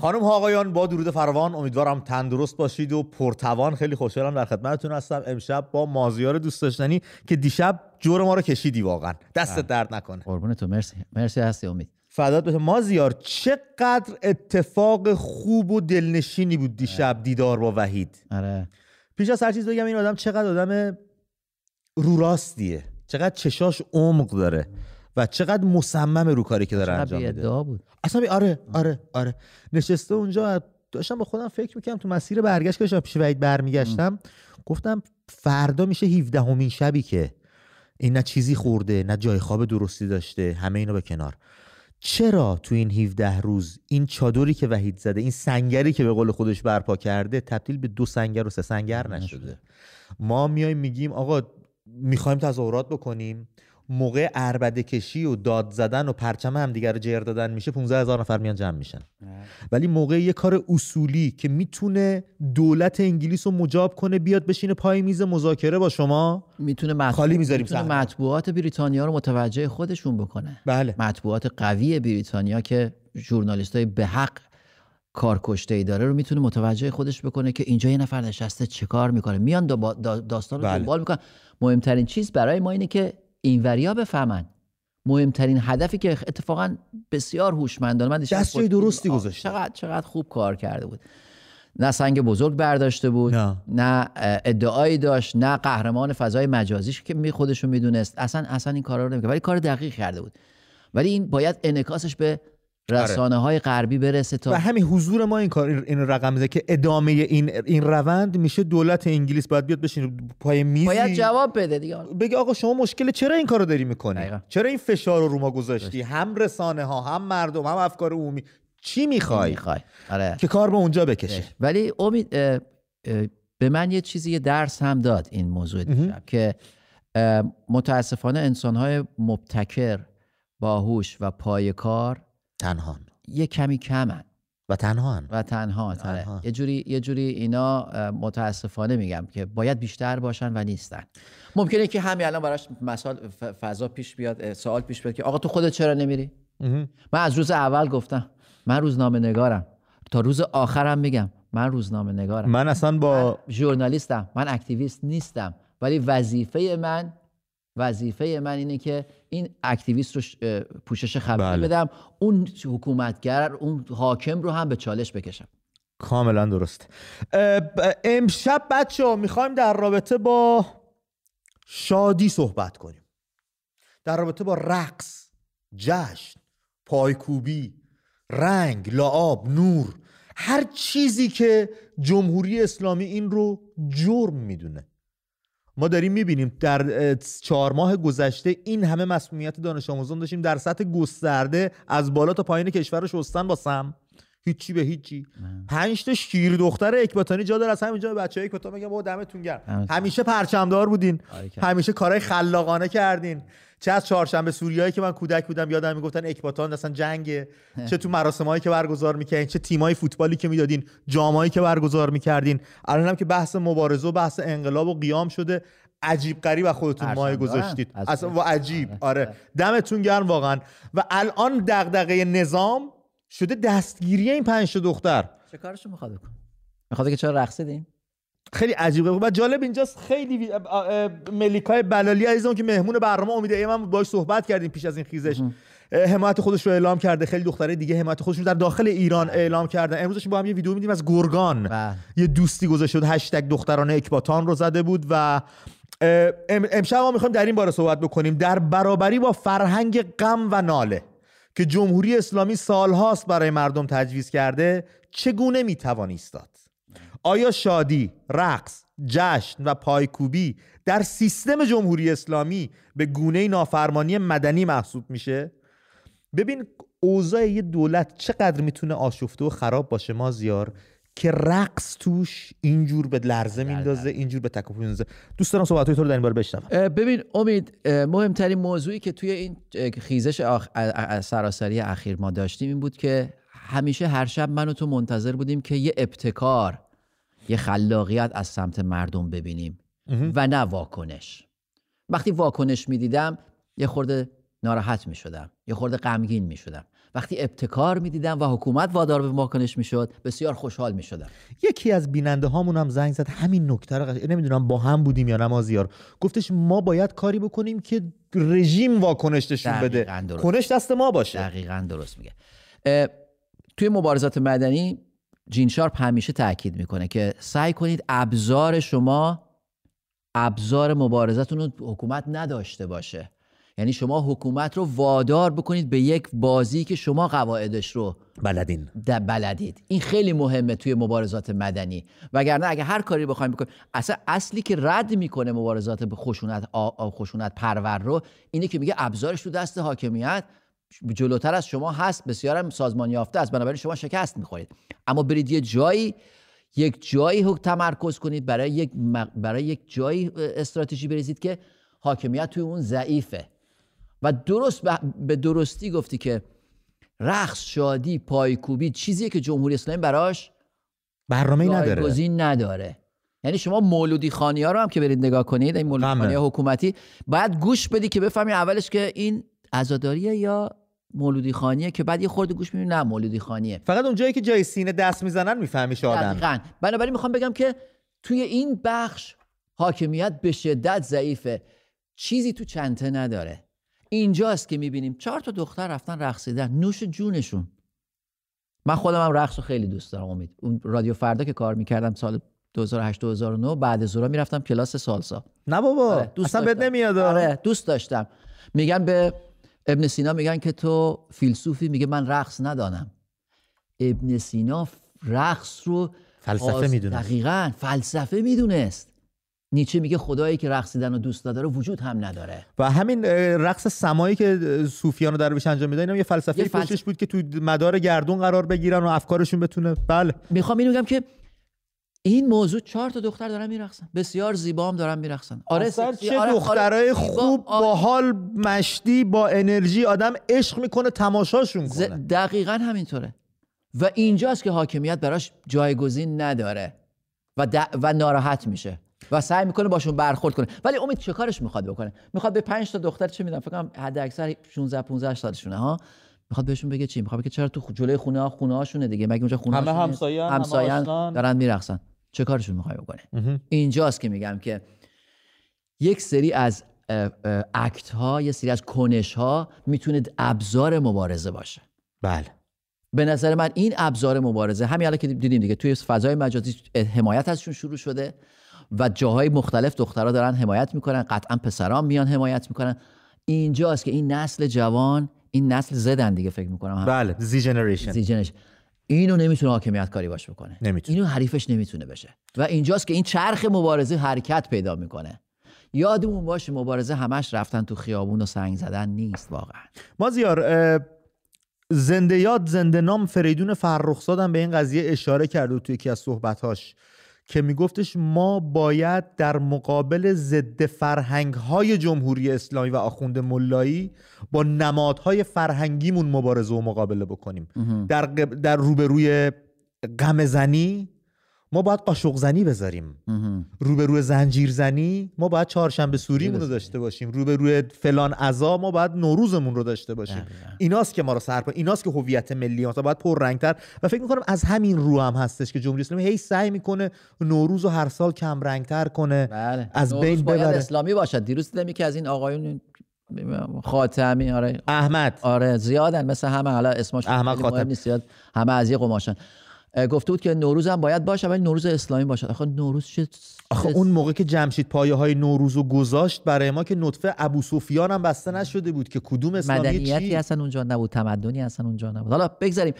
خانم ها آقایان با درود فروان امیدوارم تندرست باشید و پرتوان. خیلی خوشحالم در خدمتتون هستم. امشب با مازیار دوست داشتنی که دیشب جور ما رو کشیدی واقعا. دستت درد نکنه. قربون تو. مرسی. مرسی هستی. امید. فدات بشه مازیار چقدر اتفاق خوب و دلنشینی بود دیشب دیدار با وحید. آره. پیش از هر چیز بگم این آدم چقدر آدم رو راستیه. چقدر چشاش عمق داره. و چقدر مصمم رو کاری که داره انجام میده. بود. اصلا بی- آره آره آره. نشسته اونجا داشتم با خودم فکر می‌کنم تو مسیر برگشت که داشتم پیش وحید برمیگشتم. گفتم فردا میشه 17 همین شبی که این نه چیزی خورده نه جای خواب درستی داشته همه اینو به کنار. چرا تو این 17 روز این چادری که وحید زده این سنگری که به قول خودش برپا کرده تبدیل به دو سنگر و سه سنگر نشده؟ ما میایم میگیم آقا می‌خوایم تظاهرات بکنیم. موقع اربده کشی و داد زدن و پرچم همدیگه رو جر دادن میشه 15 هزار نفر میان جمع میشن. ولی موقع یه کار اصولی که می‌تونه دولت انگلیس رو مجاب کنه بیاد بشینه پای میز مذاکره با شما می‌تونه مطبوع... خالی می‌ذاریم می‌تونه. مطبوعات بریتانیا رو متوجه خودشون بکنه. بله. مطبوعات قوی بریتانیا که ژورنالیست های به حق کار کشته ای داره رو می‌تونه متوجه خودش بکنه که اینجا یه نفر نشسته چه کار می‌کنه. میان دا دا داستان رو بله. دنبال می‌کنن. مهمترین چیز برای ما اینه که اینوریا بفهمن مهمترین هدفی که اتفاقا بسیار هوشمندانه من دست درستی آه، گذاشته. چقدر چقدر خوب کار کرده بود نه سنگ بزرگ برداشته بود نه. نه ادعایی داشت نه قهرمان فضای مجازیش که می خودشو می‌دونست اصلا اصلا این کارا رو نمی‌کرد ولی کار دقیق کرده بود ولی این باید انعکاسش به رسانه های غربی برسه تا و همین حضور ما این کار این رقم میده که ادامه این این روند میشه دولت انگلیس. باید بیاد بشینه پای میزی. باید جواب بده دیگه. بگه آقا شما مشکل چرا این کارو داری می‌کنی؟ دقیقا. چرا این فشار رو رو ما گذاشتی؟ هم رسانه ها هم مردم هم افکار عمومی. چی می‌خوای؟ می‌خوای؟ آره. که کار به اونجا بکشه. ولی امید اه، اه، به من یه چیزی یه درس هم داد این موضوع دیشب که متاسفانه انسانهای مبتکر باهوش و پای کار تنها یه کمی کمن. و تنها و تنها تره تنها. یه جوری یه جوری اینا متاسفانه میگم که باید بیشتر باشن و نیستن. ممکنه که همین الان براش مسائل ف- فضا پیش بیاد سوال پیش بیاد که آقا تو خودت چرا نمیری؟ من از روز اول گفتم من روزنامه نگارم. تا روز آخرم میگم من روزنامه نگارم. من اصلا با ژورنالیستم من اکتیویست نیستم. ولی وظیفه من وظیفه من اینه که این اکتیویست رو پوشش خبری بله. بدم اون حکومتگر اون حاکم رو هم به چالش بکشم. کاملا درست. امشب بچه ها می‌خوایم در رابطه با شادی صحبت کنیم. در رابطه با رقص جشن پایکوبی رنگ لعاب نور هر چیزی که جمهوری اسلامی این رو جرم می‌دونه. ما داریم می‌بینیم در چهار ماه گذشته این همه مسئولیت دانش آموزان داشتیم در سطح گسترده از بالا تا پایین کشور رو شستن با سم. هیچی به هیچی. پنج تا شیر دختر اکباتانی جا داره از همینجا به بچه اکباتان میگم بابا دمتون گرم. همیشه پرچمدار بودین. آره، همیشه کارهای خلاقانه کردین. چه از چهارشنبه سوریایی که من کودک بودم یادم می‌گفتن اکباتان اصلا جنگه. چه تو مراسمایی که برگزار می‌کردین چه تیمای فوتبالی که می‌دادین جامایی که برگزار می‌کردین. الان هم که بحث مبارزه و بحث انقلاب و قیام شده عجیب غریب از خودتون مایه. گذاشتید. از اصلا و. عجیب. آره. آره. دمتون گرم واقعا. و الان دغدغه نظام شده دستگیری این پنج تا دختر. چه کارشو می‌خواد بکن می‌خواد که چرا رقصیدیم؟ خیلی عجیبه. و جالب اینجاست خیلی ملیکای بلالی عزیزم که مهمون برنامه امید ای من باهاش صحبت کردیم پیش از این خیزش. حمایت خودش رو اعلام کرده. خیلی دختره دیگه حمایت خودشون رو در داخل ایران اعلام کردن امروز داشتیم با هم یه ویدیو میدیم از گرگان. بله. یه دوستی گذاشته بود. هشتگ دختران اکباتان رو زده بود و امشب ما می‌خوایم در این باره صحبت بکنیم. در برابری با فرهنگ غم و ناله که جمهوری اسلامی سالهاست برای مردم تجویز کرده چگونه می‌توان ایستاد؟ آیا شادی، رقص، جشن و پایکوبی در سیستم جمهوری اسلامی به گونه نافرمانی مدنی محسوب میشه؟ ببین اوضاع یه دولت چقدر می‌تونه آشفته و خراب باشه مازیار که رقص توش اینجور به لرزه میندازه اینجور به تکاپو میندازه. دوست دارم صحبت تو رو در این باره بشنوم. ببین امید مهمترین موضوعی که توی این خیزش آخ... سراسری اخیر ما داشتیم این بود که همیشه هر شب من و تو منتظر بودیم که یه ابتکار یه خلاقیت از سمت مردم ببینیم و نه واکنش. وقتی واکنش می‌دیدم یه خورده ناراحت می‌شدم یه خورده غمگین می‌شدم. وقتی ابتکار می‌دیدن و حکومت وادار به واکنش می‌شد بسیار خوشحال می‌شدن یکی از بیننده هامون هم زنگ زد. همین نکته رو نمی‌دونم با هم بودیم یا نمازیار گفتش ما باید کاری بکنیم که رژیم واکنش نشون بده. کنش دست ما باشه. دقیقا درست میگه. توی مبارزات مدنی جین شارپ همیشه تاکید می‌کنه که سعی کنید ابزار شما ابزار مبارزتون رو حکومت نداشته باشه. یعنی شما حکومت رو وادار بکنید به یک بازی که شما قواعدش رو بلدین. بلدید. این خیلی مهمه توی مبارزات مدنی. وگرنه اگه هر کاری بخوایم بکنیم اصلا اصلی که رد می‌کنه مبارزات به خشونت خشونت پرور رو اینه که میگه ابزارش تو دست حاکمیت. جلوتر از شما هست بسیارم سازمان یافته است بنابراین شما شکست می‌خورید. اما برید یه جایی یک جایی حکم تمرکز کنید برای یک برای یک جایی استراتژی بریزید که حاکمیت توی اون ضعیفه. و درست به درستی گفتی که رقص شادی پایکوبی چیزیه که جمهوری اسلامی براش برنامه نداره. نداره. یعنی شما مولودی خانی ها رو هم که برید نگاه کنید این مولودی خانی حکومتی باید گوش بدی که بفهمی اولش که این عزاداریه یا مولودی خانیه؟ که بعد یه خورده گوش می‌بینی نه مولودی خانیه. فقط اونجایی که جای سینه دست می‌زنن می‌فهمی شادن دقیقاً. بنابراین می‌خوام بگم که توی این بخش حاکمیت به شدت ضعیفه. چیزی تو چنته نداره. اینجاست که می‌بینیم چهار تا دختر رفتن رقصیدن. نوش جونشون. من خودم هم رقص رو خیلی دوست دارم امید. اون رادیو فردا که کار می‌کردم سال 2008 2009 بعد زورا می‌رفتم کلاس سالسا. نه بابا آره دوست اصلا بد نمیاد. آره دوست داشتم. میگن به ابن سینا میگن که تو فیلسوفی میگه من رقص ندانم. ابن سینا رقص رو فلسفه می‌دونست. دقیقا فلسفه می‌دونست. نیچه میگه خدایی که رقصیدن رو دوست داره وجود هم نداره. و همین رقص سمایی که صوفیان رو درویش انجام میدن یه فلسفه یه بود که تو مدار گردون قرار بگیرن و افکارشون بتونه بله. می‌خوام اینو بگم که این موضوع چهار تا دختر دارن میرقصن. بسیار زیبا هم دارن میرقصن. آره چه آره دخترای خوب با حال مشتی با انرژی آدم عشق می‌کنه تماشاشون کنه. دقیقا همینطوره. و اینجاست که حاکمیت براش جایگزین نداره. و, و ناراحت میشه. و سعی می‌کنه باشون برخورد کنه. ولی امید چه کارش می‌خواد بکنه؟ می‌خواد به 5 تا دختر چه می‌دونم فکر کنم حد اکثر 16 15 سالشونه ها؟ می‌خواد بهشون بگه چی؟ می‌خواد بگه چرا تو جلوی خونه ها خونه هاشونه دیگه؟ مگه اونجا خونه همه همسایه‌ان همسایه‌ان دارن میرقصن. چه کارشون می‌خوای بکنه اینجاست که میگم که یک سری از اکت ها یه سری از کنش ها می‌تونه ابزار مبارزه باشه. بله. به نظر من این ابزار مبارزه همین الان که دیدیم دیگه توی فضای مجازی حمایت ازشون شروع شده و جاهای مختلف دخترها دارن حمایت می‌کنن قطعا پسران میان حمایت می‌کنن. اینجاست که این نسل جوان این نسل زدن دیگه فکر می‌کنم. بله زی جنریشن زی جنریشن اینو نمی‌تونه حاکمیت کاری باش بکنه. نمی‌تونه. اینو حریفش نمی‌تونه بشه. و اینجاست که این چرخ مبارزه حرکت پیدا می‌کنه. یادمون باشه مبارزه همش رفتن تو خیابون و سنگ زدن نیست واقعا. مازیار زنده یاد زنده نام فریدون فرخزاد به این قضیه اشاره کرده و توی یکی از صحبتاش که میگفتش ما باید در مقابل ضد فرهنگ های جمهوری اسلامی و آخوند ملایی با نمادهای فرهنگیمون مبارزه و مقابله بکنیم. در, در روبروی غمزنی ما باید قاشق زنی بذاریم. روبروی زنجیر زنی ما باید چهارشنبه سوریمون رو داشته باشیم. روبروی فلان عزا ما باید نوروزمون رو داشته باشیم. ایناست که ما رو سر ایناست که هویت ملی ما باید پررنگتر. و فکر می‌کنم از همین رو هم هستش که جمهوری اسلامی هی سعی می‌کنه نوروز رو هر سال کم رنگتر کنه بله. از بین ببره. اسلامی باشد. دیروز دیدم که از این آقایون خاتمی آره. احمد. آره زیادن. مثل همه. حالا اسمش احمد خاتمی نیست. زیاد همه از یه قماشن. گفته بود که نوروز هم باید باشه ولی نوروز اسلامی باشه. آخه نوروز چه آخه اون موقع که جمشید پایه های نوروز رو گذاشت برای ما که نطفه ابو سفیان هم بسته نشده بود که کدوم اسلامی مدنیتی اصلا اونجا نبود تمدنی اصلا اونجا نبود. حالا بگذاریم.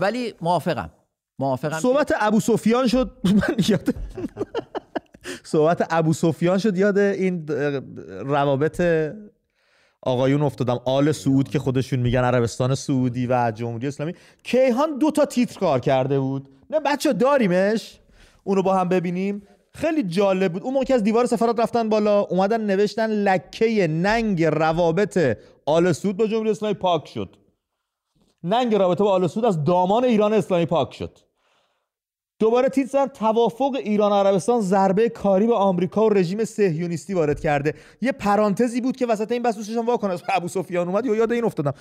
ولی موافقم. موافقم صحبت ابو سفیان شد. من یاد صحبت ابو سفیان شد. یاد این روابط آقایون افتادم. آل سعود که خودشون میگن عربستان سعودی و جمهوری اسلامی. کیهان دو تا تیتر کار کرده بود. نه بچه داریمش. اونو با هم ببینیم. خیلی جالب بود. اون موقع از دیوار سفارت رفتن بالا اومدن نوشتن لکه ننگ روابط آل سعود با جمهوری اسلامی پاک شد. ننگ رابطه با آل سعود از دامان ایران اسلامی پاک شد. دوباره تیت زن توافق ایران و عربستان ضربه کاری به آمریکا و رژیم صهیونیستی وارد کرده. یه پرانتزی بود که وسط این بحث دوستشون واکنه ابو سفیان اومد یا یاد این افتادم.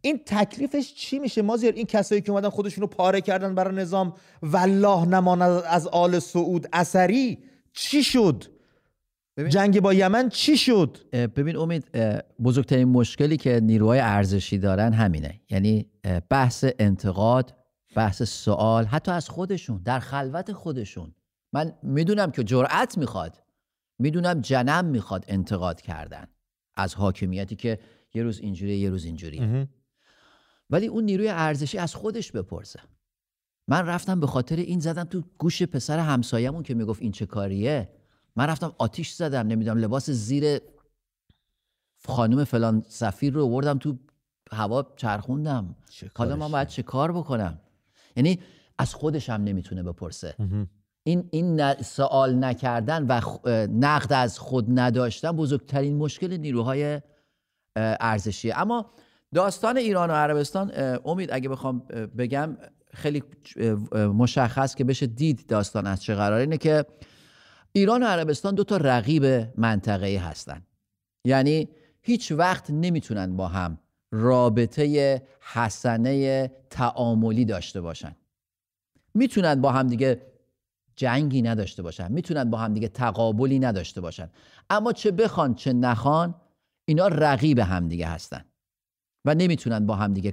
این تکلیفش چی میشه؟ مازیار این کسایی که اومدن خودشونو پاره کردن برای نظام والله نمان از آل سعود اثری چی شد؟ ببین. جنگ با یمن چی شد؟ ببین امید بزرگترین مشکلی که نیروهای ارزشی دارن همینه. یعنی بحث انتقاد بحث سوال حتی از خودشون در خلوت خودشون. من می‌دونم که جرأت می‌خواد. می‌دونم جنم می‌خواد انتقاد کردن از حاکمیتی که یه روز اینجوری یه روز اینجوری ولی اون نیروی ارزشی از خودش بپرسه. من رفتم به خاطر این زدم تو گوش پسر همسایمون که می‌گفت این چه کاریه. من رفتم آتیش زدم نمی‌دونم لباس زیر خانم فلان سفیر رو وردم تو هوا چرخوندم. حالا من باید چه کار بکنم؟ یعنی از خودش هم نمی‌تونه بپرسه. این این سوال نکردن و نقد از خود نداشتن بزرگترین مشکل نیروهای ارزشیه. اما داستان ایران و عربستان امید اگه بخوام بگم خیلی مشخص که بشه دید داستان از چه قراره. اینه که ایران و عربستان دو تا رقیب منطقه‌ای هستن. یعنی هیچ وقت نمی‌تونن با هم رابطه حسنه تعاملی داشته باشن. می‌تونن با هم دیگه جنگی نداشته باشن. می‌تونن با هم دیگه تقابلی نداشته باشن. اما چه بخوان چه نخوان اینا رقیب همدیگه هستن. و نمی‌تونن با همدیگه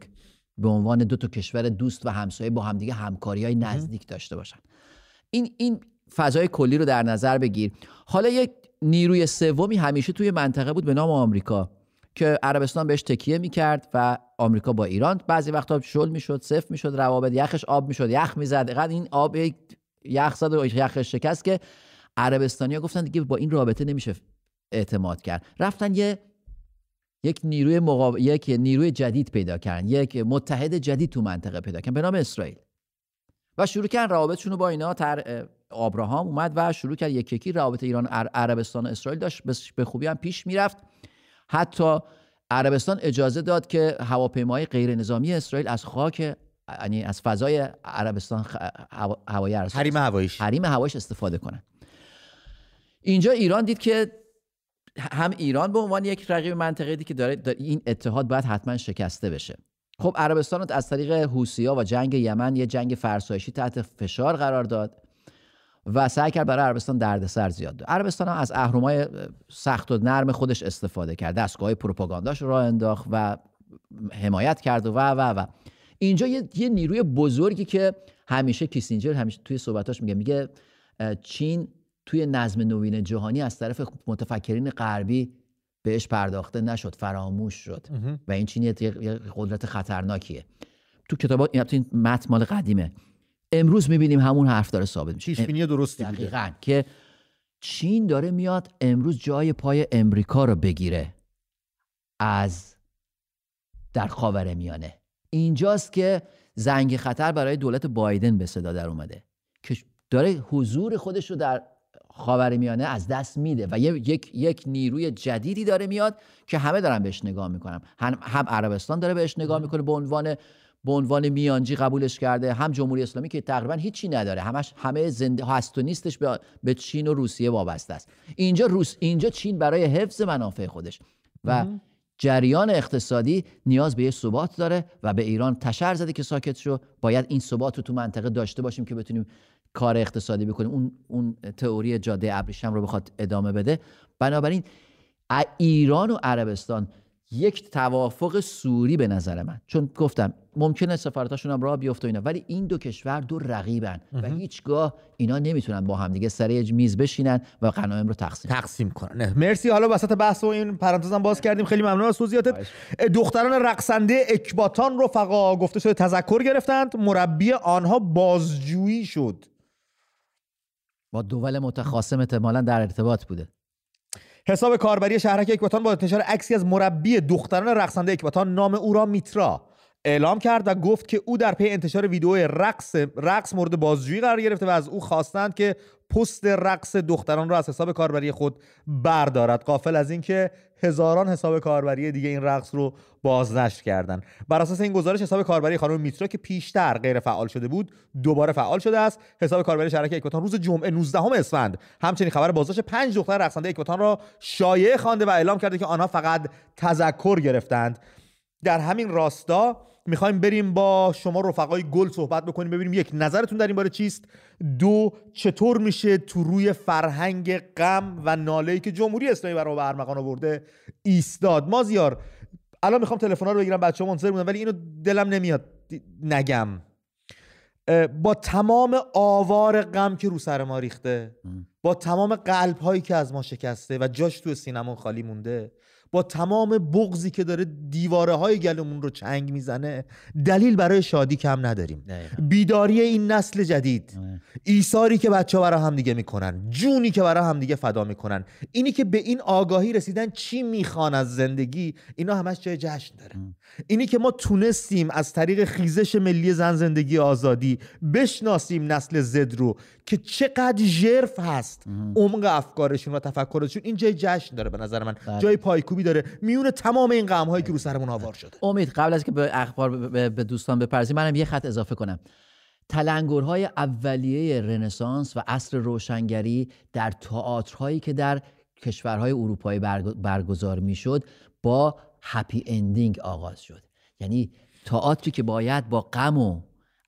به عنوان دو تا کشور دوست و همسایه با همدیگه همکاری های نزدیک داشته باشن. این این فضای کلی رو در نظر بگیر. حالا یک نیروی سومی همیشه توی منطقه بود به نام آمریکا. که عربستان بهش تکیه می‌کرد و آمریکا با ایران بعضی وقتا شل می‌شد صفر می‌شد روابط یخش آب می‌شد یخ می‌زد. قد این آب یخ زد و یخش شکست که عربستانیا گفتن دیگه با این رابطه نمیشه اعتماد کرد. رفتن یه یک نیروی مقاب... یک نیروی جدید پیدا کردن. یک متحد جدید تو منطقه پیدا کردن به نام اسرائیل. و شروع کردن روابطشون رو با اینا تر آبراهام اومد و شروع کرد یک یکی روابط ایران عربستان و اسرائیل داشت به خوبی هم پیش می‌رفت. حتی عربستان اجازه داد که هواپیمای غیر نظامی اسرائیل از خاک یعنی از فضای عربستان هوایی عربستان حریم هواییش. حریم هواییش استفاده کنن اینجا ایران دید که هم ایران به عنوان یک رقیب منطقه‌ای که داره, این اتحاد باید حتما شکسته بشه. خب عربستان از طریق حوثی‌ها و جنگ یمن یه جنگ فرسایشی تحت فشار قرار داد. و سعی کرد برای عربستان دردسر زیاد عربستان هم از اهرمای سخت و نرم خودش استفاده کرد. دستگاه پروپاگانداش را انداخت و حمایت کرد و و و اینجا یه, یه نیروی بزرگی که همیشه کیسینجر همیشه توی صحبتاش میگه میگه چین توی نظم نوین جهانی از طرف متفکرین غربی بهش پرداخته نشد فراموش شد. و این چین یه قدرت خطرناکیه. تو کتابات این متن مال قدیمه. امروز می‌بینیم همون حرف داره ثابت میشه. پیش درستی دقیقا. که چین داره میاد امروز جای پای امریکا رو بگیره از در خاور میانه. اینجاست که زنگ خطر برای دولت بایدن به صدا در اومده. که داره حضور خودش رو در خاور میانه از دست میده و یک یک نیروی جدیدی داره میاد که همه دارن بهش نگاه می‌کنن. هم, هم عربستان داره بهش نگاه می‌کنه به عنوان به عنوان میانجی قبولش کرده هم جمهوری اسلامی که تقریبا هیچی نداره همش همه زنده هست و نیستش به چین و روسیه وابسته است. اینجا روس اینجا چین برای حفظ منافع خودش و جریان اقتصادی نیاز به یه ثبات داره و به ایران تشر زده که ساکت شو. باید این ثبات رو تو منطقه داشته باشیم که بتونیم کار اقتصادی بکنیم. اون اون تئوری جاده ابریشم رو بخواد ادامه بده. بنابراین ایران و عربستان یک توافق سوری به نظر من. چون گفتم ممکنه سفارتاشون هم راه بیفته اینا ولی این دو کشور دو رقیبن و هیچگاه اینا نمی‌تونن با هم دیگه سر میز بشینن و غنایم رو تقسیم تقسیم کنن. مرسی. حالا وسط بحث و این پرانتزم باز کردیم. خیلی ممنون از توضیحاتت. دختران رقصنده اکباتان رفقا گفته شده تذکر گرفتند. مربی آنها بازجویی شد. با دول متخاصم احتمالا در ارتباط بوده. حساب کاربری شهرک اکباتان با انتشار عکسی از مربی دختران رقصنده اکباتان نام او را میترا. اعلام کرد و گفت که او در پی انتشار ویدیو رقص رقص مورد بازجویی قرار گرفته و از او خواستند که پست رقص دختران را از حساب کاربری خود بردارد. قافل از اینکه هزاران حساب کاربری دیگه این رقص رو بازنشر کردن بر اساس این گزارش حساب کاربری خانم میترا که پیشتر غیر فعال شده بود دوباره فعال شده است. حساب کاربری شرکت اکباتان روز جمعه 19 اسفند. همچنین خبر بازداشت پنج دختر رقصنده اکباتان را شایعه خوانده و اعلام کرده که آنها فقط تذکر گرفتند. در همین راستا می‌خوایم بریم با شما رفقای گل صحبت بکنیم ببینیم یک نظرتون در این باره چیست. دو چطور میشه تو روی فرهنگ غم و ناله که جمهوری اسلامی برای به ارمغان آورده ایستاد؟ مازیار الان می‌خوام تلفن رو بگیرم بچه‌ها منتظر بودن ولی اینو دلم نمیاد. نگم. با تمام آوار غم که رو سر ما ریخته با تمام قلب هایی که از ما شکسته و جاش تو سینمون خالی مونده با تمام بغزی که داره دیواره های گلمون رو چنگ می‌زنه دلیل برای شادی کم نداریم. بیداری این نسل جدید. ایثاری که بچه برای هم دیگه می‌کنن جونی که برای هم دیگه فدا می‌کنن. اینی که به این آگاهی رسیدن چی می‌خوان از زندگی اینا همش جای جشن داره. اینی که ما تونستیم از طریق خیزش ملی زن زندگی آزادی بشناسیم نسل زد رو که چقدر ژرف هست. عمق افکارشون و تفکرشون. این جای جشن داره به نظر من. بله. جای پایکوبی داره. میونه تمام این غم هایی که رو سرمون آوار شده. امید قبل از که به اخبار به دوستان بپرزیم منم یه خط اضافه کنم. تلنگرهای اولیه رنسانس و عصر روشنگری در تئاترهایی که در کشورهای اروپایی برگزار می‌شد با هپی اندینگ آغاز شد. یعنی تئاتری که باید با غم و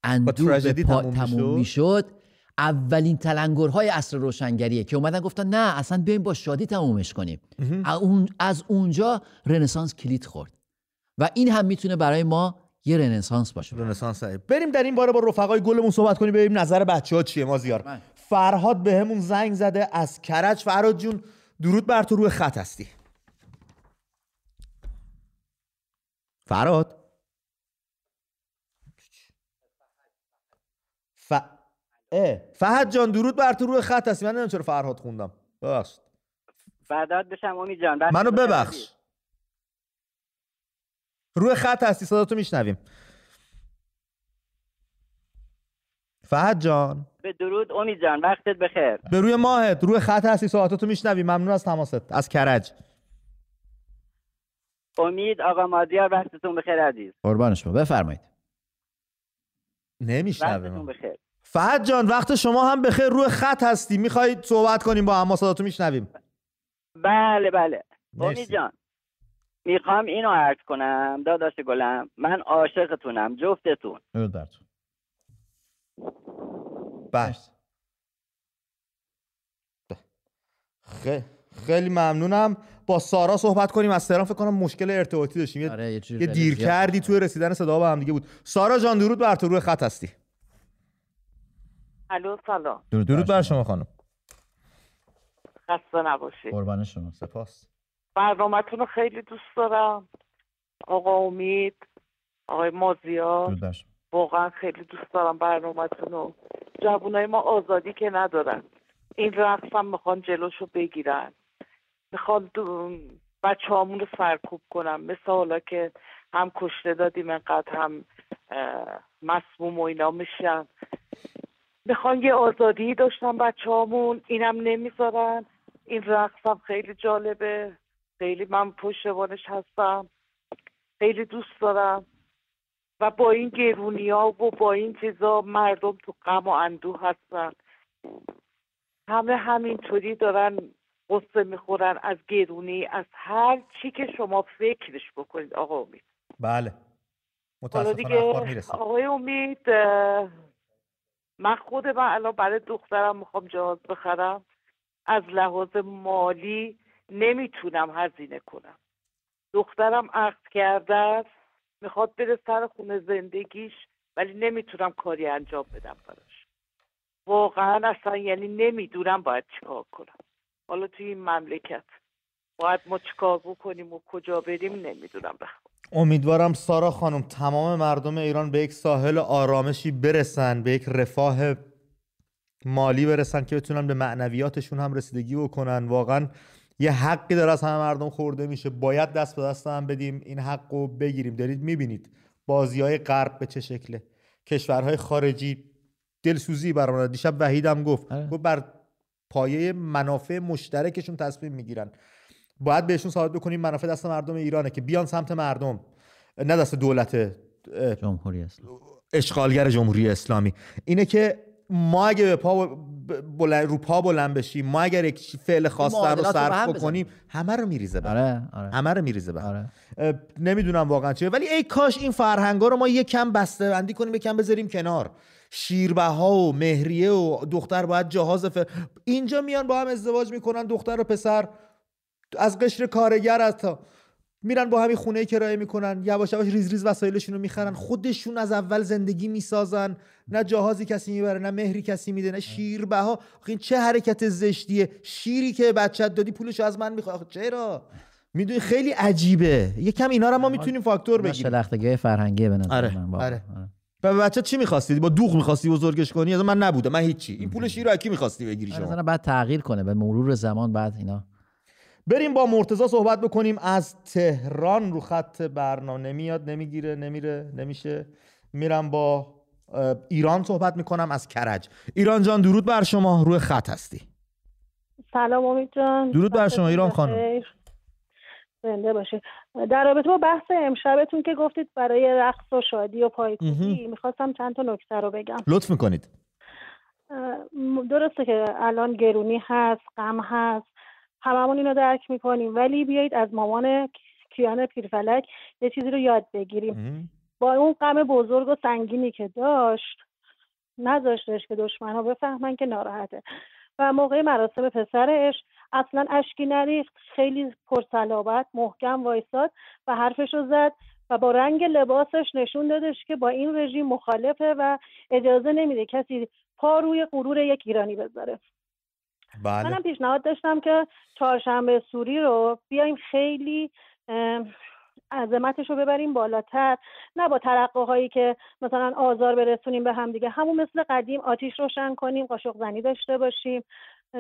اندوه تموم می‌شد اولین تلنگرهای عصر روشنگریه که اومدن گفتن نه اصلا بیایم با شادی تمومش کنیم. از اونجا رنسانس کلید خورد. و این هم می‌تونه برای ما یه رنسانس باشه. رنسانس بریم در این باره با رفقای گلمون صحبت کنیم ببینیم نظر بچه ها چیه ما زیار. بله. فرهاد بهمون زنگ زده از کرج. فرهاد جون درود بر تو روی خط هستی. فرهاد؟ فهد جان درود بر تو روی خط هستی. من نمی‌دونم چرا فرهاد خوندم. ببخشید. فرداد بشم امید جان منو ببخش. روی خط هستی صدا تو میشنویم. فهد جان. به درود امید جان وقتت بخیر. به روی ماهت روی خط هستی صحبتاتو میشنویم. ممنون از تماست. از کرج. امید آقا مازیار وقتتون بخیر عزیز. قربان شما. بفرمایید. نمیشنویم. بخیر. فهد جان وقت شما هم بخیر روی خط هستی. می‌خواید صحبت کنیم با هم صداتو میشنویم. بله بله. امید جان می‌خوام اینو عرض کنم. داداش گلم من عاشقتونم جفتتون. بس خیلی ممنونم. با سارا صحبت کنیم. از تهران فکر کنم مشکل ارتباطی داشتیم. یه, آره، یه دیر کردی توی رسیدن صدا به هم دیگه بود. سارا جان درود بر تو. روی خط هستی. الو سلام. درود, درود بر شما خانم. خسته نباشید. قربان شما سپاس. برنامهتون رو خیلی دوست دارم. آقا امید آقای مازیار. واقعا خیلی دوست دارم برنامهتون رو. جوانای ما آزادی که ندارن. این رقص هم می‌خوان جلوشو بگیرن. می‌خوان بچه همون رو سرکوب کنم مثل حالا که هم کشته دادیم انقدر هم مسموم و اینا میشن. می‌خوان یه آزادی داشتن بچه همون اینم نمی‌ذارن. این رقص هم خیلی جالبه. خیلی من پشتوانش هستم. خیلی دوست دارم. و با این گرونی ها و با این چیزا مردم تو غم و اندوه هستن. همه همینطوری دارن قصه می‌خورن از گرونی از هر چی که شما فکرش بکنید آقا امید. بله. متاسفانه آقای امید من خود من الان برای دخترم می‌خوام جهاز بخرم. از لحاظ مالی نمی‌تونم هزینه کنم. دخترم عقد کرده است می‌خواد بره سر خونه زندگیش ولی نمی‌تونم کاری انجام بدم براش. واقعا اصلا یعنی نمی‌دونم باید چیکار کنم. حالا توی این مملکت باید ما چیکار بکنیم و کجا بریم نمی‌دونم بخوام امیدوارم سارا خانم تمام مردم ایران به یک ساحل آرامشی برسن به یک رفاه مالی برسن که بتونن به معنویاتشون هم رسیدگی بکنن. واقعا یه حقی داره از همه مردم خورده میشه. باید دست به دست هم بدیم این حق رو بگیریم. دارید می‌بینید بازی های غرب به چه شکله. کشورهای خارجی دلسوزی برام دیشب وحیدم گفت آره. گفت بر پایه منافع مشترکشون تصمیم می‌گیرن. باید بهشون ثابت بکنیم منافع دست مردم ایرانه که بیان سمت مردم نه دست دولت جمهوری اسلامی. اشغالگر جمهوری اسلامی. اینه که ما اگه به پا بلند رو پا بلند بشیم ما اگر یک فعل خاص رو صرف بکنیم همه رو میریزه آره، آره. همه رو میریزه آره. نمی‌دونم واقعا چیه ولی ای کاش این فرهنگا رو ما یک کم بسته بندی کنیم یک کم بذاریم کنار. شیربها و مهریه و دختر باید جهاز فر... اینجا میان با هم ازدواج می‌کنن دختر و پسر از قشر کارگر از تا میرن با همین خونه کرایه می‌کنن یواش یواش ریز ریز وسایلشون رو می‌خرن. خودشون از اول زندگی می‌سازن. نه جهازی کسی می‌بره نه مهری کسی میده نه شیربها. این چه حرکت زشتیه؟ شیری که بچت دادی پولشو از من می‌خواد چرا؟ می‌دونی خیلی عجیبه. یکم اینا رو ما می‌تونیم فاکتور بگیریم. شلختگی فرهنگی به نظر آره. من آره. آره. و بچه چی می‌خواستی؟ با دوغ می‌خواستی بزرگش کنی؟ از من نبوده. من هیچی. این پول شیر رو کی می‌خواستی بگیری شما؟ آره بعد تغییر کنه به مرور زمان بعد اینا. بریم با مرتضی صحبت بکنیم. از تهران رو خط برنامه. نمیاد نمی‌گیره نمیره نمیشه. میرم با ایران صحبت می‌کنم از کرج. ایران جان درود بر شما. روی خط هستی. سلام امید جان. درود بر شما ایران خانم. زنده باشه. در رابطه با بحث امشبتون که گفتید برای رقص و شادی و پایکوبی می‌خواستم چند تا نکته رو بگم. لطف می‌کنید. درسته که الان گرونی هست غم هست. هممون اینو درک می‌کنیم. ولی بیایید از مامان کیان پیرفلک یه چیزی رو یاد بگیریم. با اون غم بزرگ و سنگینی که داشت نذاشتش که دشمن ها بفهمن که ناراحته. و موقع مراسم پسرش اصلا اشکی نریخت. خیلی پرسلابت محکم وایساد و حرفش رو زد و با رنگ لباسش نشون دادش که با این رژیم مخالفه و اجازه نمیده کسی پا روی غرور یک ایرانی بذاره. بله. منم پیشنهاد داشتم که چهارشنبه سوری رو بیایم خیلی عظمتش رو ببریم بالاتر نه با ترقه هایی که مثلا آزار برسونیم به هم دیگه. همون مثل قدیم آتیش روشن کنیم قاشق زنی داشته باشیم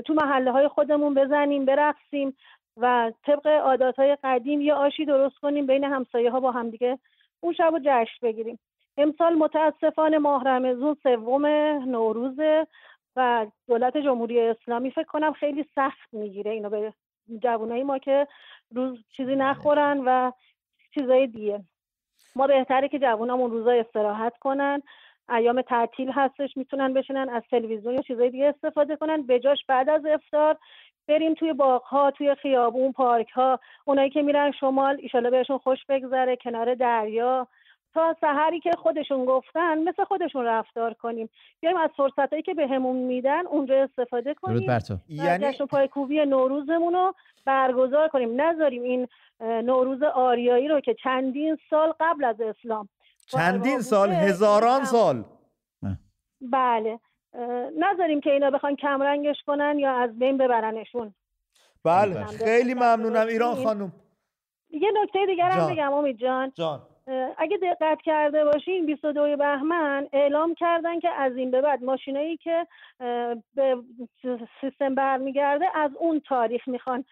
تو محله های خودمون بزنیم برقصیم و طبق عادات های قدیم یه آشی درست کنیم بین همسایه ها با همدیگه اون شب رو جشن بگیریم. امسال متاسفانه ماه رمزون سوم نوروزه. و دولت جمهوری اسلامی فکر کنم خیلی سخت می‌گیره اینو به جوانای ما که روز چیزی نخورن و چیزای دیگه. ما بهتره که جوانامون روزا استراحت کنن ایام تعطیل هستش می‌تونن بشینن از تلویزیون یا چیزای دیگه استفاده کنن. بجاش بعد از افطار بریم توی باغ ها توی خیابون پارک ها اونایی که میرن شمال ایشالا بهشون خوش بگذره کنار دریا. تا سحری که خودشون گفتن مثل خودشون رفتار کنیم. بیایم از فرصتایی که بهمون میدن اونجا استفاده کنیم. بر تو. یعنی جشن پایکوبی نوروزمون رو برگزار کنیم. نذاریم این نوروز آریایی رو که چندین سال قبل از اسلام چندین سال؟ هزاران سال. بله. نذاریم که اینا بخوان کمرنگش کنن یا از بین ببرنشون. بله. خیلی ممنونم. ایران خانم. یه نکته دیگر هم بگم امید جان. جان. اگه دقت کرده باشین 22 بهمن اعلام کردن که از این به بعد ماشینایی که به سیستم برمیگرده از اون تاریخ می‌خوان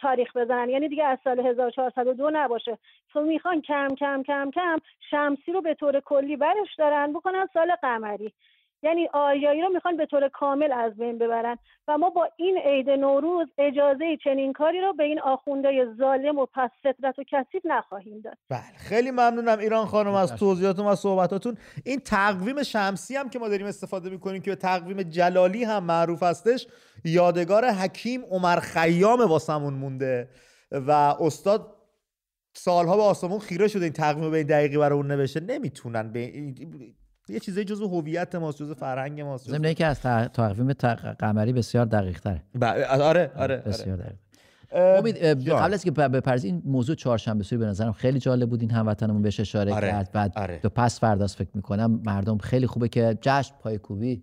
تاریخ بزنن. یعنی دیگه از سال 1402 نباشه. تو می‌خوان کم کم کم کم شمسی رو به طور کلی برش دارن بکنن سال قمری. یعنی آریایی رو می‌خوان به طور کامل از بین ببرن و ما با این عید نوروز اجازه چنین کاری رو به این آخونده ظالم و پس فطرت و کثیف نخواهیم داد. بله خیلی ممنونم ایران خانم از توضیحاتون و صحبتاتون. این تقویم شمسی هم که ما داریم استفاده می‌کنیم که به تقویم جلالی هم معروف هستش یادگار حکیم عمر خیام واسمون مونده و استاد سالها به آسمون خیره شده این تقویم به این دقیقی برای اون نوشته. نمی‌تونن به یه چیزی جزو هویت ماست جزو فرهنگ ماست ضمن که از تقویم قمری بسیار دقیق تره آره آره آره بسیار دقیق. امید قبل از که بپرز این موضوع چهارشنبه سوری به نظرم خیلی جالب بود این هموطنمون بهش اشاره آره. کرد بعد آره. دو پس فرداست فکر می‌کنم مردم خیلی خوبه که جشن پایکوبی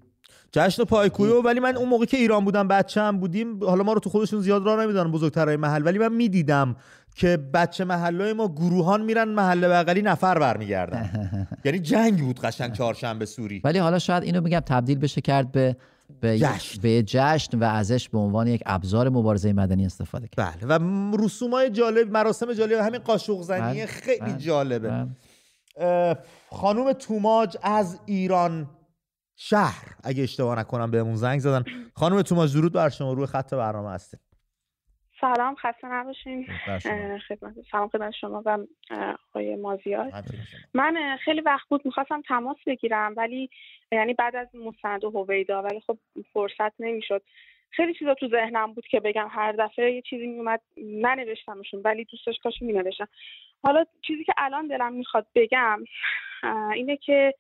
جشن پایکوبی ولی من اون موقع که ایران بودم بچه هم بودیم حالا ما رو تو خودشون زیاد راه نمی‌دونن بزرگترهای محل. ولی من می‌دیدم که بچه محله ما گروهان میرن محله بغلی نفر برمیگردن یعنی جنگ بود قشنگ چهارشنبه سوری ولی حالا شاید اینو بگم تبدیل بشه کرد به به جشن. به جشن و ازش به عنوان یک ابزار مبارزه مدنی استفاده کرد بله و رسومای جالب مراسم جالب همین قاشق زنی بله. خیلی بله. جالبه بله. خانوم توماج از ایران شهر اگه اشتباه نکنم بهمون زنگ زدن خانم توماج درود بر شما روی خط برنامه هستیم سلام خسته نباشین. خدمت سلام خدمت شما و آقای مازیار. من خیلی وقت بود می‌خواستم تماس بگیرم ولی یعنی بعد از مستند و هویدا ولی خب فرصت نمی‌شد. خیلی چیزا تو ذهنم بود که بگم هر دفعه یه چیزی میومد ننوشتمشون ولی دوستش کاش مینوشتم حالا چیزی که الان دلم می‌خواد بگم اینه که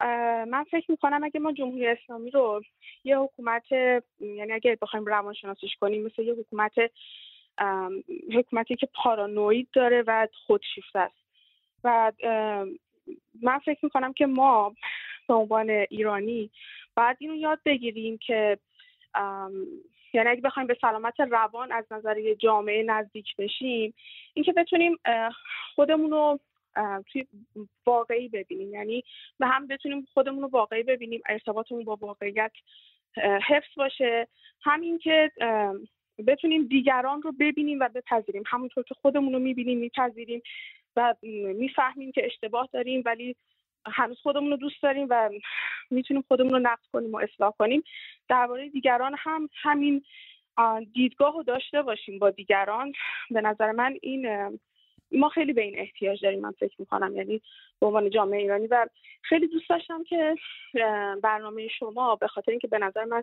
من فکر می‌کنم اگه ما جمهوری اسلامی رو یه حکومت یعنی اگه بخوایم روانشناسیش کنیم مثل یه حکومت حکومتی که پارانوید داره و خودشیفته است. و من فکر می‌کنم که ما به عنوان ایرانی باید اینو یاد بگیریم که یعنی اگه بخوایم به سلامت روان از نظر جامعه نزدیک بشیم اینکه بتونیم خودمون رو توی واقعی ببینیم. یعنی به هم بتونیم خودمون رو واقعی ببینیم ارتباطمون با واقعیت حفظ باشه. همین که بتونیم دیگران رو ببینیم و بپذیریم. همونطور که خودمون رو می‌بینیم میپذیریم و می‌فهمیم که اشتباه داریم ولی هنوز خودمون رو دوست داریم و می‌تونیم خودمون رو نقد کنیم و اصلاح کنیم. درباره دیگران هم همین دیدگاه رو داشته باشیم با دیگران. به نظر من این ما خیلی به این احتیاج داریم من فکر می‌کنم یعنی به عنوان جامعه ایرانی. و خیلی دوست داشتم که برنامه شما به خاطر اینکه به نظر من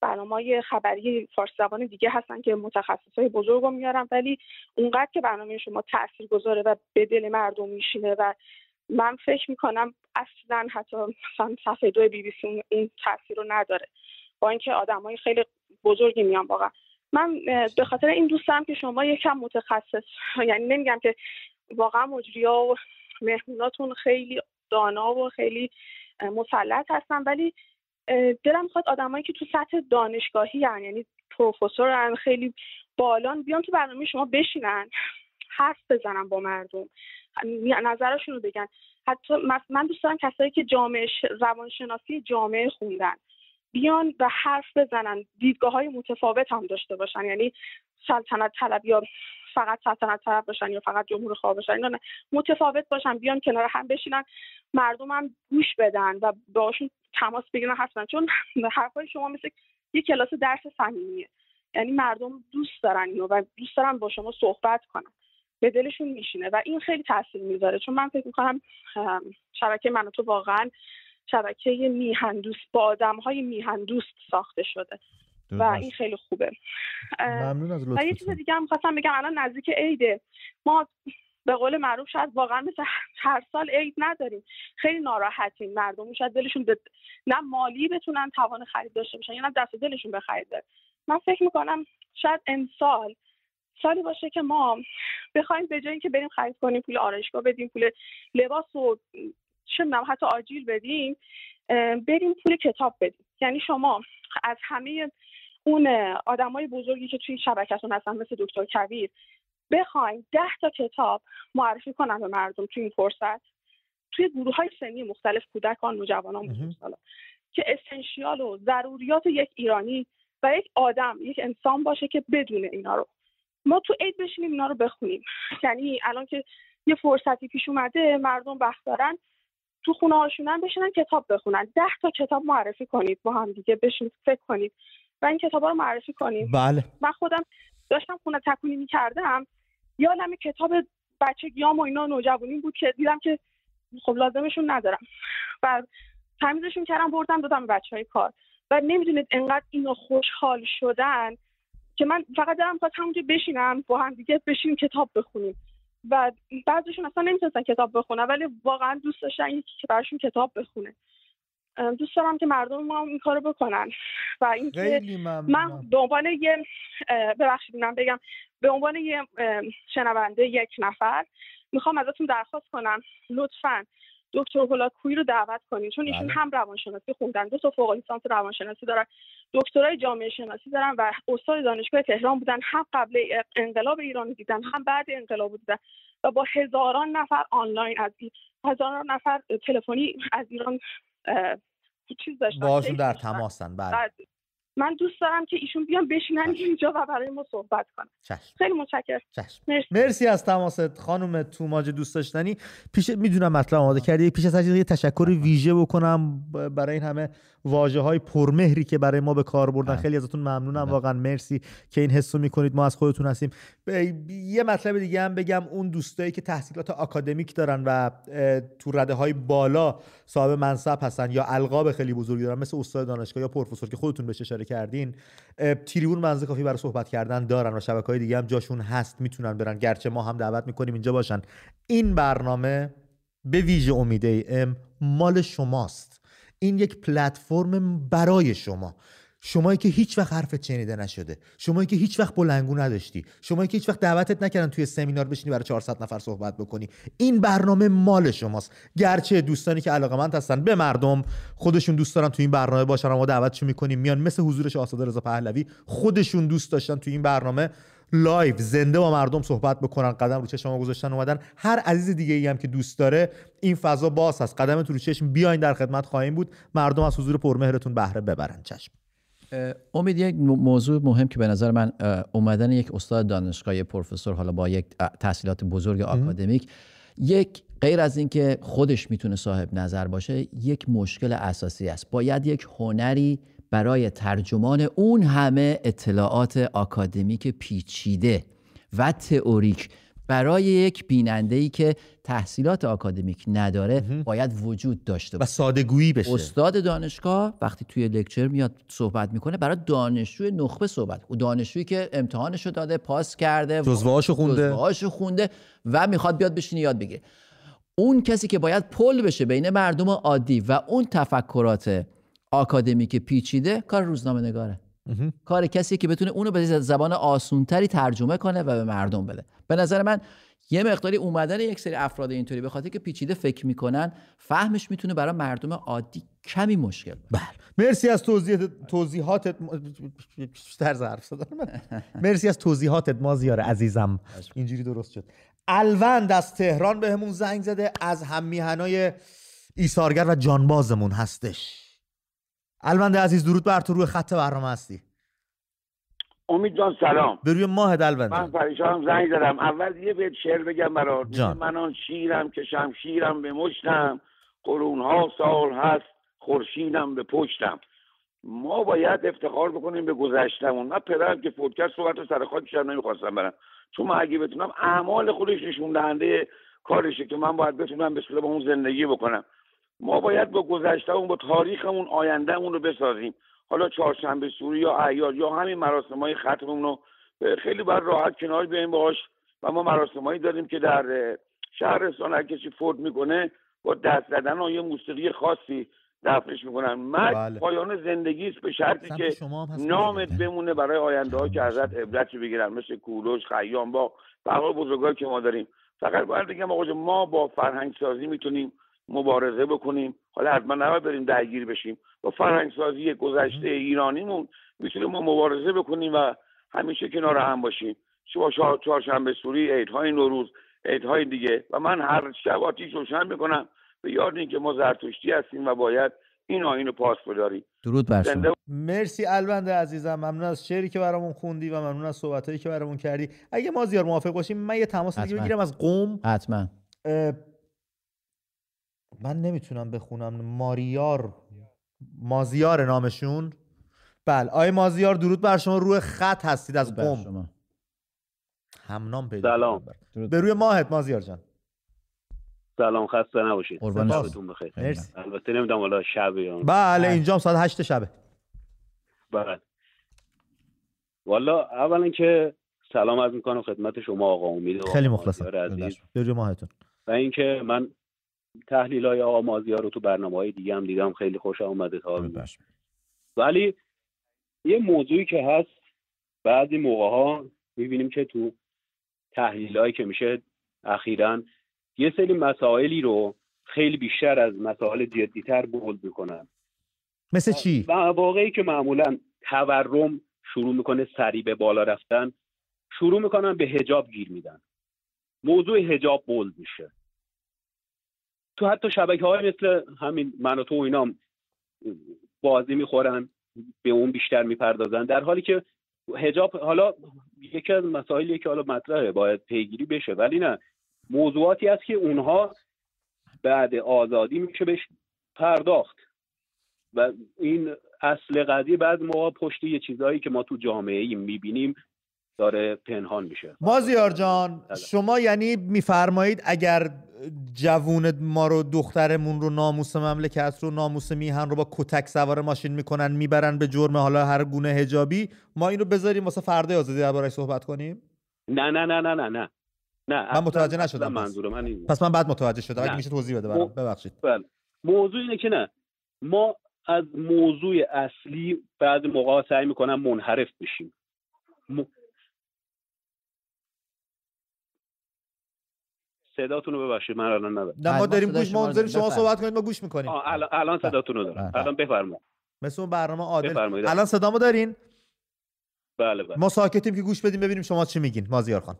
برنامه های خبری فارسی زبان دیگه هستن که متخصص های بزرگ رو میارم ولی اونقدر که برنامه شما تاثیر گذاره و به دل مردم میشینه و من فکر می‌کنم اصلا حتی مثلا صفحه دو بی بی سی اون تاثیر رو نداره. با اینکه آدم های خیلی بزرگی میان واقعا. من به خاطر این دوستم که شما یکم متخصص یعنی نمیگم که واقعا مجریا و مهموناتون خیلی دانا و خیلی مسلط هستن ولی دلم می‌خواد آدمایی که تو سطح دانشگاهی هن یعنی پروفسور خیلی بالان بیان تو برنامه شما بشینن حرف بزنن با مردم. نظرشون رو بگن. حتی من دوست دارم کسایی که جامعه روانشناسی جامعه خوندن. بیان و حرف بزنن. دیدگاه های متفاوت هم داشته باشن. یعنی سلطنت طلب یا فقط سلطنت طلب باشن یا فقط جمهور خواه باشن نه. متفاوت باشن بیان کنار هم بشینن مردم هم گوش بدن و باشون تماس بگیرن حرف چون حرفای شما مثل یه کلاس درس صمیمیه. یعنی مردم دوست دارن اینو و دوست دارن با شما صحبت کنن. به دلشون میشینه و این خیلی تاثیر می‌ذاره. چون من فکر می‌کنم شبکه من تو واقعا شبکه میهن دوست با آدم های میهن دوست ساخته شده. و این خیلی خوبه. ممنون از و یه چیز دیگه هم خواستم بگم. الان نزدیک عیده. ما به قول معروف شاید واقعا مثل هر سال عید نداریم. خیلی ناراحتیم مردم. شاید دلشون به نه مالی بتونن توان خرید داشته باشن یا نه دست دلشون به خرید من فکر می‌کنم شاید امسال سالی باشه که ما بخوایم به جای اینکه بریم خرید کنیم پول آرایشگاه بدیم پول لباس و چه حتی آجیل بدیم بریم پول کتاب بدیم. یعنی شما از همه اون آدمای بزرگی که توی شبکتون هستن مثل دکتر کبیر بخوایم ده تا کتاب معرفی کنن به مردم توی این فرصت. توی گروه های سنی مختلف کودکان نوجوانان که اسنشیال و ضروریات یک ایرانی و یک آدم یک انسان باشه که بدونه اینا رو. ما تو عید بشینیم اینا رو بخونیم. یعنی الان که یه فرصتی پیش اومده مردم وقت دارن. تو خونه هاشونن بشینن کتاب بخونن. ده تا کتاب معرفی کنید با هم دیگه بشینید فکر کنید. و این کتاب رو معرفی کنیم بله. من خودم داشتم خونه تکونی می‌کردم. یادم کتاب بچگیام و اینا نوجوانی بود که دیدم که خب لازمشون ندارم. و تمیزشون کردم بردم دادم به بچه های کار. و نمی‌دونید انقدر اینو خوشحال شدن که من فقط دارم خواست همونجا بشینم با هم دیگه بشینیم کتاب بخونیم. و بعضیشون اصلا نمی‌تونستن کتاب بخونن ولی واقعا دوست داشتن یکی که براشون کتاب بخونه. دوست دارم که مردم ما این کارو بکنن. و اینکه من به عنوان یه ببخشید من بگم به عنوان یه شنونده یک نفر می‌خوام ازتون درخواست کنم. لطفا دکتر هولاکویی رو دعوت کنین چون ایشون بله. هم روانشناسی خوندن دو تا فوق لیسانس روانشناسی دارن دکترای جامعه شناسی دارن و استاد دانشگاه تهران بودن هم قبل انقلاب ایران دیدن هم بعد انقلاب بودن و با هزاران نفر آنلاین از هزاران نفر تلفنی از ایران چیز داشتن باشون در تماسن بله. من دوست دارم که ایشون بیان بشینن اینجا و برای ما صحبت کنن. خیلی متشکرم. مرسی. مرسی از تماست خانم توماج دوست داشتنی. پیش می‌دونم مطلب آماده کردی. پیش از هر یه تشکر ویژه بکنم برای این همه واژه های پرمهری که برای ما به کار بردن. خیلی ازتون ممنونم. واقعا مرسی که این حسو می‌کنید. ما از خودتون هستیم. یه مطلب دیگه هم بگم. اون دوستایی که تحصیلات آکادمیک دارن و تو رده های بالا صاحب منصب هستن یا القاب خیلی بزرگی دارن مثل استاد دانشگاه یا پروفسور که خودتون بهش اشاره کردین تریبون منزه کافی برای صحبت کردن دارن و شبکه های دیگه هم جاشون هست می‌تونن برن. گرچه ما هم دعوت می‌کنیم اینجا باشن. این برنامه به ویژه امیده ام مال شماست. این یک پلتفرم برای شما. شمایی که هیچ وقت حرفت شنیده نشده. شمایی که هیچ وقت بلنگو نداشتی. شمایی که هیچ وقت دعوتت نکردن توی سمینار بشینی برای 400 نفر صحبت بکنی. این برنامه مال شماست. گرچه دوستانی که علاقمند هستن به مردم خودشون دوست دارن توی این برنامه باشن ما دعوتشون می‌کنیم. میان مثل حضور شاهزاده رضا پهلوی خودشون دوست داشتن توی این برنامه. live زنده با مردم صحبت بکنن قدم رو چشم گذاشتن اومدن. هر عزیز دیگه ای هم که دوست داره این فضا باز هست. قدم تو رو چشم بیاین در خدمت خواهیم بود. مردم از حضور پرمهرتون بهره ببرن. چشم. امید یک موضوع مهم که به نظر من اومدن یک استاد دانشگاه پروفسور حالا با یک تحصیلات بزرگ آکادمیک یک غیر از اینکه خودش می‌تونه صاحب نظر باشه یک مشکل اساسی است. باید یک هنری برای ترجمان اون همه اطلاعات آکادمیک پیچیده و تئوریک برای یک بیننده ای که تحصیلات آکادمیک نداره باید وجود داشته باشه. و سادگویی بشه. استاد دانشگاه وقتی توی لکچر میاد صحبت می‌کنه برای دانشجوی نخبه صحبت او دانشجویی که امتحانشو داده پاس کرده جزوهاشو خونده. جزوهاشو خونده و می‌خواد بیاد بشینه یاد بگیره. اون کسی که باید پل بشه بین مردم عادی و اون تفکرات آکادمیک پیچیده کار روزنامه نگاره. کار کسی که بتونه اونو به زبان آسونتری ترجمه کنه و به مردم بده. به نظر من یه مقداری اومدن یک سری افراد اینطوری به خاطر که پیچیده فکر می‌کنن فهمش می‌تونه برای مردم عادی کمی مشکل بله. مرسی از توضیح توضیحاتت طرز حرف مرسی از توضیحاتت مازیار عزیزم. اینجوری درست شد. الوند از تهران بهمون زنگ زده. از هم میهنای ایثارگر و جانبازمون هستش. الوند عزیز درود بر تو روی خط برنامه هستی. امید جان سلام. به روی ماه الوند من پریشانم زنگ زدم. اول یه بیت شعر بگم برات. من آن شیرم که شمشیرم به مشتم. قرون ها سال هست خورشیدم به پشتم. ما باید افتخار بکنیم به گذشتمون. من پدرم که فوت کرد صحبت سر خاکش نمی‌خواستم برم. چون من اگه بتونم اعمال خودش نشون دهنده کارشه که من باید بتونم به با اون زندگی بکنم. ما باید با گذشتهمون با تاریخمون آیندهمون رو بسازیم. حالا چهارشنبه سوری یا اعیاد یا همین مراسم های ختممون رو خیلی بر راحت کنار بیایم باش و ما مراسمهایی داریم که در شهرستان هر کسی فوت می‌کنه با دست زدن و یه موسیقی خاصی دفنش می‌کنن. مرگ بله. پایان زندگی است به شرطی که نامت بمونه برای آینده ها که ازت عبرت بگیرن مثل کوروش خیام با بقیه بزرگایی که ما داریم. فقط باید بگم آقا ما با فرهنگ سازی می‌تونیم مبارزه بکنیم. حالا حتما نباید بریم درگیر بشیم. با فرهنگ سازی گذشته ایرانیمون می‌تونیم ما مبارزه بکنیم و همیشه کنار هم باشیم. چه چهارشنبه سوری عیدهای نوروز عیدهای دیگه. و من هر شب آتیش روشن می‌کنم. به یاد اینکه ما زرتشتی هستیم و باید این آین رو پاس بداریم درود بر شما. مرسی البنده عزیزم. ممنون از شعری که برامون خوندی و ممنون از صحبتایی که برامون کردی. اگه ما زیار موافق باشیم من یه تماس دیگه بگیرم از قوم. حتما. من نمی‌تونم بخونم ماریار مازیار نامشون. بله آی مازیار درود بر شما. روی خط هستید از قوم همنام پیدا سلام. به روی ماهت مازیار جان. سلام خسته نباشید. شبتون بخیر. البته نمی‌دونم حالا شب یا بله اینجا ساعت هشت شبه. بله. والا اولا که سلام عرض می‌کنم خدمت شما آقا امید خیلی مخلصم. به روی ماهتون. و اینکه من تحلیل های آقا مازیار رو تو برنامه های دیگه هم دیدم خیلی خوش آمده تا ولی یه موضوعی که هست بعضی موقع ها می‌بینیم که تو تحلیل که میشه اخیرا یه سری مسائلی رو خیلی بیشتر از مسائل جدیتر بولد می‌کنن. مثل چی؟ واقعی که معمولا تورم شروع می‌کنه سریع به بالا رفتن شروع می‌کنن به هجاب گیر میدن. موضوع هجاب بولد میشه. تو حتی شبکه های مثل همین من و تو اینا بازی می‌خورن به اون بیشتر می‌پردازن. در حالی که هجاب حالا یکی از مسائلی که حالا مطرحه باید پیگیری بشه. ولی نه موضوعاتی است که اونها بعد آزادی میشه بهش پرداخت. و این اصل قضیه بعد ما پشت یه چیزهایی که ما تو جامعه می‌بینیم داره پنهان میشه. مازیار جان بله. شما یعنی میفرمایید اگر جوون ما رو دخترمون رو ناموس مملکت رو ناموس میهن رو با کتک سوار ماشین می‌کنن می‌برن به جرم حالا هر گونه هجابی ما این رو بذاریم واسه فردا آزادی دربارش صحبت کنیم؟ نه نه نه نه نه نه. نه من متوجه نشدم منظور من این پس من بعد متوجه شدم اگه میشه توضیح بده برام. ببخشید. بله. موضوع اینه که نه. ما از موضوع اصلی بعد موقع سعی می‌کنم منحرف بشیم. صداتون رو ببخشید من الان ندارم. نه ما داریم گوش ما شما صحبت کنید ما گوش می‌کنیم. الان الان صداتون رو دارم. الان بفرمایید. مثل اون برنامه عادل. الان صدامو دارین؟ بله بله. ما ساکتیم که گوش بدیم ببینیم شما چی میگین. مازیار خان.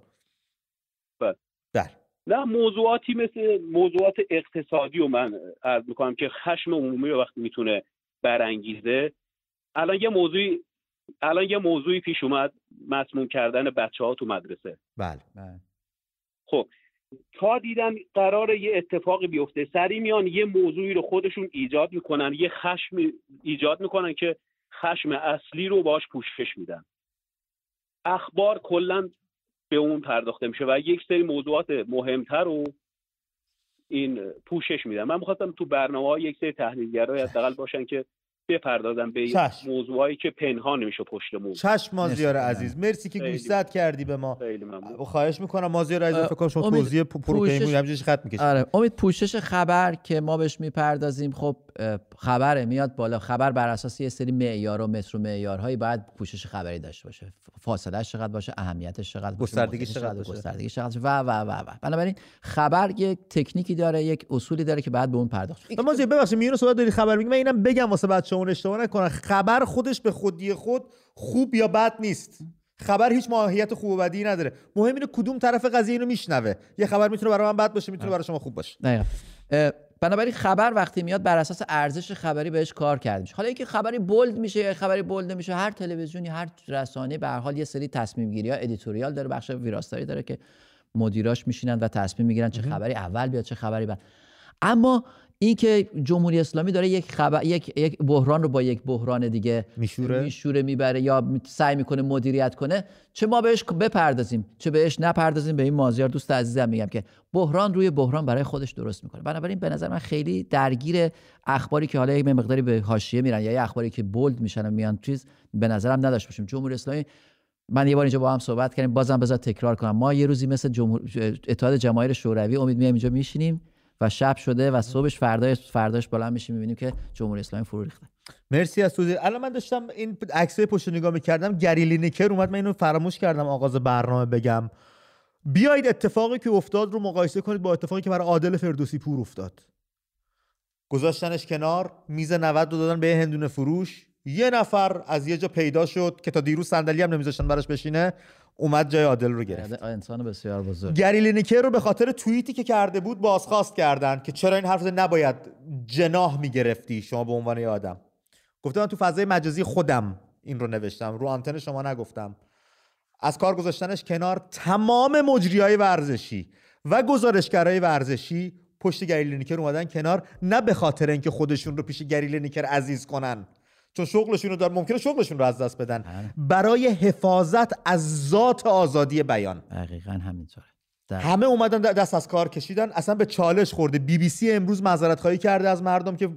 بله. بله. نه موضوعاتی مثل موضوعات اقتصادی و من عرض می‌کنم که خشم عمومی رو وقتی می‌تونه برانگیزه. الان یه موضوعی الان یه موضوعی پیش اومد مسموم کردن بچه ها تو مدرسه. بله, بله. خب تا دیدن قرار یه اتفاقی بیفته. سری میان یه موضوعی رو خودشون ایجاد می‌کنن یه خشم ایجاد می‌کنن که خشم اصلی رو باش پوشش میدن. اخبار کلا به اون پرداخته میشه و یک سری موضوعات مهمتر رو این پوشش میدن. من می‌خواستم تو برنامه ها یک سری تحلیلگرای حداقل باشن که بپردازم به موضوعایی که پنهان نمیشه پشت موضوع. چشم مازیار عزیز. مرسی که گوشزد کردی به ما. خیلی ممنون. خواهش می‌کنم. مازیار عزیز فکر کنم شما توضیح پروپیمون همینجوری خط می‌کشید آره. امید پوشش خبر که ما بهش می‌پردازیم خب خبره میاد بالا. خبر بر اساس یه سری معیار و متر و معیارهایی باید پوشش خبری داشته باشه. فاصله چقدر باشه؟ اهمیتش چقدر باشه؟ گستردگی چقدر باشه؟ گستردگی چقدر و و و و. بنابراین خبر یک تکنیکی داره یک اصولی داره که بعد به اون پرداخت. ما ببخشید میونو صحبت داری خبر میگم من اینم بگم واسه بچه‌مون اشتباه نکنن خبر خودش به خودی خود خوب یا بد نیست. خبر هیچ ماهیت خوب و بدی نداره. مهم اینه کدوم طرف قضیه اینو میشنوه. یه خبر می‌تونه برای من بد باشه می‌تونه برای شما خوب باشه. بنابراین خبر وقتی میاد بر اساس ارزش خبری بهش کار کرده میشه. حالا اینکه خبری bold میشه یا خبری bold نمیشه هر تلویزیونی هر رسانه به هر حال یه سری تصمیم گیری ها editorial داره بخش ویراستاری داره که مدیراش میشینن و تصمیم می‌گیرن چه خبری اول بیاد چه خبری بعد. اما این که جمهوری اسلامی داره یک خبر یک یک بحران رو با یک بحران دیگه میشوره؟ میشوره می‌بره یا سعی می‌کنه مدیریت کنه. چه ما بهش بپردازیم چه بهش نپردازیم به این مازیار دوست عزیزم میگم که بحران روی بحران برای خودش درست می‌کنه. بنابراین به نظر من خیلی درگیر اخباری که حالا یک مقداری به حاشیه میرن یا اخباری که بولد میشن و میان چیز به نظرم نداشت باشیم. جمهوری اسلامی من یه بار اینجا با هم صحبت کردیم بازم بذار تکرار کنم. ما یه روزی مثل جمهور اتحاد جماهیر شوروی امید میام اینجا میشینیم. و شب شده و صبحش فرداش فرداش بالا میشیم می‌بینیم که جمهوری اسلامی فرو ریخته. مرسی از توضیح. الان من داشتم این عکسای پشت نگاه می‌کردم. گریلی نیکر اومد من اینو فراموش کردم آغاز برنامه بگم. بیایید اتفاقی که افتاد رو مقایسه کنید با اتفاقی که برای عادل فردوسی پور افتاد. گذاشتنش کنار میز 90 رو دادن به هندونه فروش. یه نفر از یه جا پیدا شد که تا دیروز صندلی هم نمیذاشتن براش بشینه اومد جای عادل رو گرفت. انسان بسیار بزرگ. گریلی رو به خاطر توییتی که کرده بود بازخواست کردن که چرا این حرف نباید جناح می‌گرفتی شما به عنوان یه آدم. گفتم من تو فضای مجازی خودم این رو نوشتم. رو آنتن شما نگفتم. از کار گذاشتنش کنار تمام مجری های ورزشی و گزارشگرای ورزشی پشت گریلی نیکر اومدن کنار نه به خاطر اینکه خودشون رو پیش گریلی نیکر عزیز کنن. چون شغلشون رو دارن ممکنه شغلشون رو از دست بدن. بله. برای حفاظت از ذات آزادی بیان. دقیقا همینطوره. همه اومدن دست از کار کشیدن اصلا به چالش خورده. بی بی سی امروز معذرت خواهی کرده از مردم که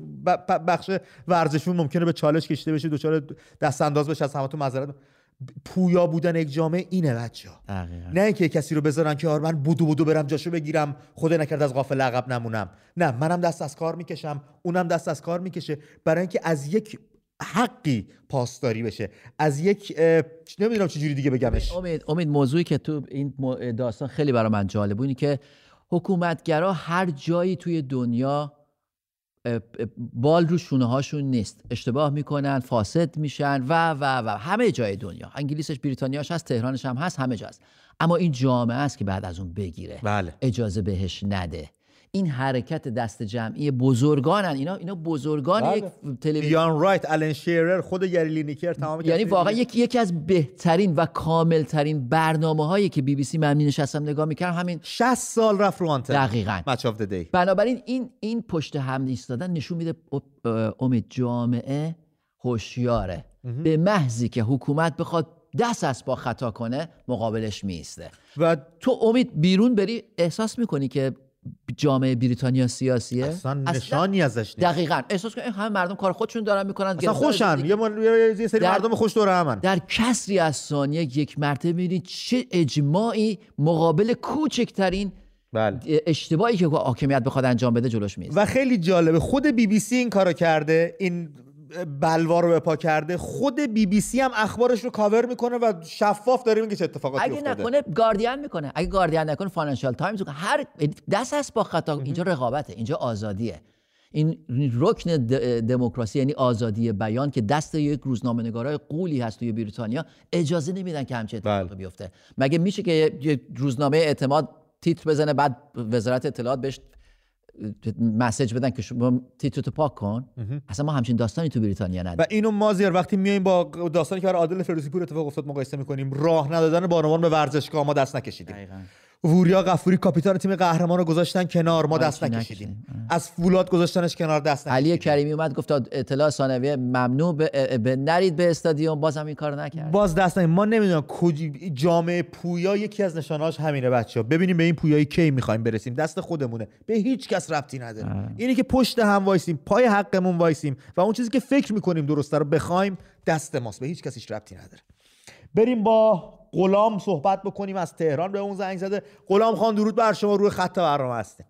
بخش ورزشون ممکنه به چالش کشیده بشه دچار دست انداز بشه از همتون معذرت پویا بودن یک جامعه اینه بچه نه اینکه کسی رو بذارن که آره من بودو بودو برم جاشو بگیرم خدا نکرد از غافل لقب نمونم. نه منم دست از کار می‌کشم اونم دست از کار می‌کشه. برای اینکه از یک حقی پاسداری بشه. از یک نمی‌دونم چجوری دیگه بگمش. امید امید موضوعی که تو این داستان خیلی برای من جالب بود که حکومتگرا هر جایی توی دنیا بال رو شونه هاشون نیست. اشتباه می‌کنن فاسد میشن و و و. همه جای دنیا. انگلیسش بریتانیاش هست تهرانش هم هست همه جا هست اما این جامعه است که بعد از اون بگیره. بله. اجازه بهش نده. این حرکت دست جمعی بزرگانن. اینا اینا بزرگان بله. یک تلویزیون. رایت الان شیرر خود گری لینیکر تمام یعنی واقعا یکی یکی از بهترین و کاملترین برنامه هایی که بی بی سی من نشستم نگاه می‌کردم همین 60 سال رفت رو آنتن. دقیقاً. مچ اف دی بنابراین این این پشت هم ایستادن نشون میده امید جامعه هوشیاره. به محضی که حکومت بخواد دست از با خطا کنه مقابلش میسته و تو امید بیرون بری احساس می‌کنی که جامعه بریتانیا سیاسیه؟ اصلا نشانی ازش نیست. دقیقا. احساس کنی همه مردم کار خودشون دارن می‌کنن اصلا خوشن. یه, من... یه سری مردم خوش داره همن. در کسری از ثانیه یک مرتبه می‌بینید چه اجماعی مقابل کوچکترین بله. اشتباهی که حاکمیت بخواد انجام بده جلوش میاد و خیلی جالبه. خود بی بی سی این کارو کرده. این بلوا رو به پا کرده خود بی بی سی هم اخبارش رو کاور می‌کنه و شفاف داره میگه چه اتفاقاتی اگه افتاده. اگه نکنه گاردین می‌کنه. اگه گاردین نکنه فاینانشال تایمز هر دست هست با خطا. اینجا رقابته اینجا آزادیه. این رکن دموکراسی یعنی آزادی بیان که دست یک روزنامه نگارای قولی هست توی بریتانیا اجازه نمیدن که همچین اتفاقی بله. بیفته. مگه میشه که یه روزنامه اعتماد تیتر بزنه بعد وزارت اطلاعات بهش مسج بدن که شما تیترتو پاک کن. اصلا ما همچین داستانی تو بریتانیا نداریم. و اینو مازیار وقتی میایم با داستانی که برای عادل فردوسی پور اتفاق افتاد مقایسه می‌کنیم راه ندادن بانوان به ورزشگاه ما دست نکشیدیم. وریا غفوری کاپیتان تیم قهرمان رو گذاشتن کنار. ما دست نکشیدیم. از فولاد گذاشتنش کنار دست نکشیدیم. علی کریمی اومد گفت اطلاع ثانویه ممنوع به, به نرید به استادیوم. بازم این کار نکرد. باز دست نکشید. ما نمی‌دونم جامعه پویا یکی از نشانهاش همینه بچه‌ها. ببینیم به این پویایی کی می‌خوایم برسیم. دست خودمونه. به هیچ کس ربطی نداره. اینی که پشت هم وایسیم پای حقمون وایسیم و اون چیزی که فکر می‌کنیم درسته رو بخوایم دست ماست. به هیچ کسیش ربطی نداره. بریم با غلام صحبت بکنیم از تهران به اون زنگ زده. غلام خان درود بر شما روی خط برنامه هستیم.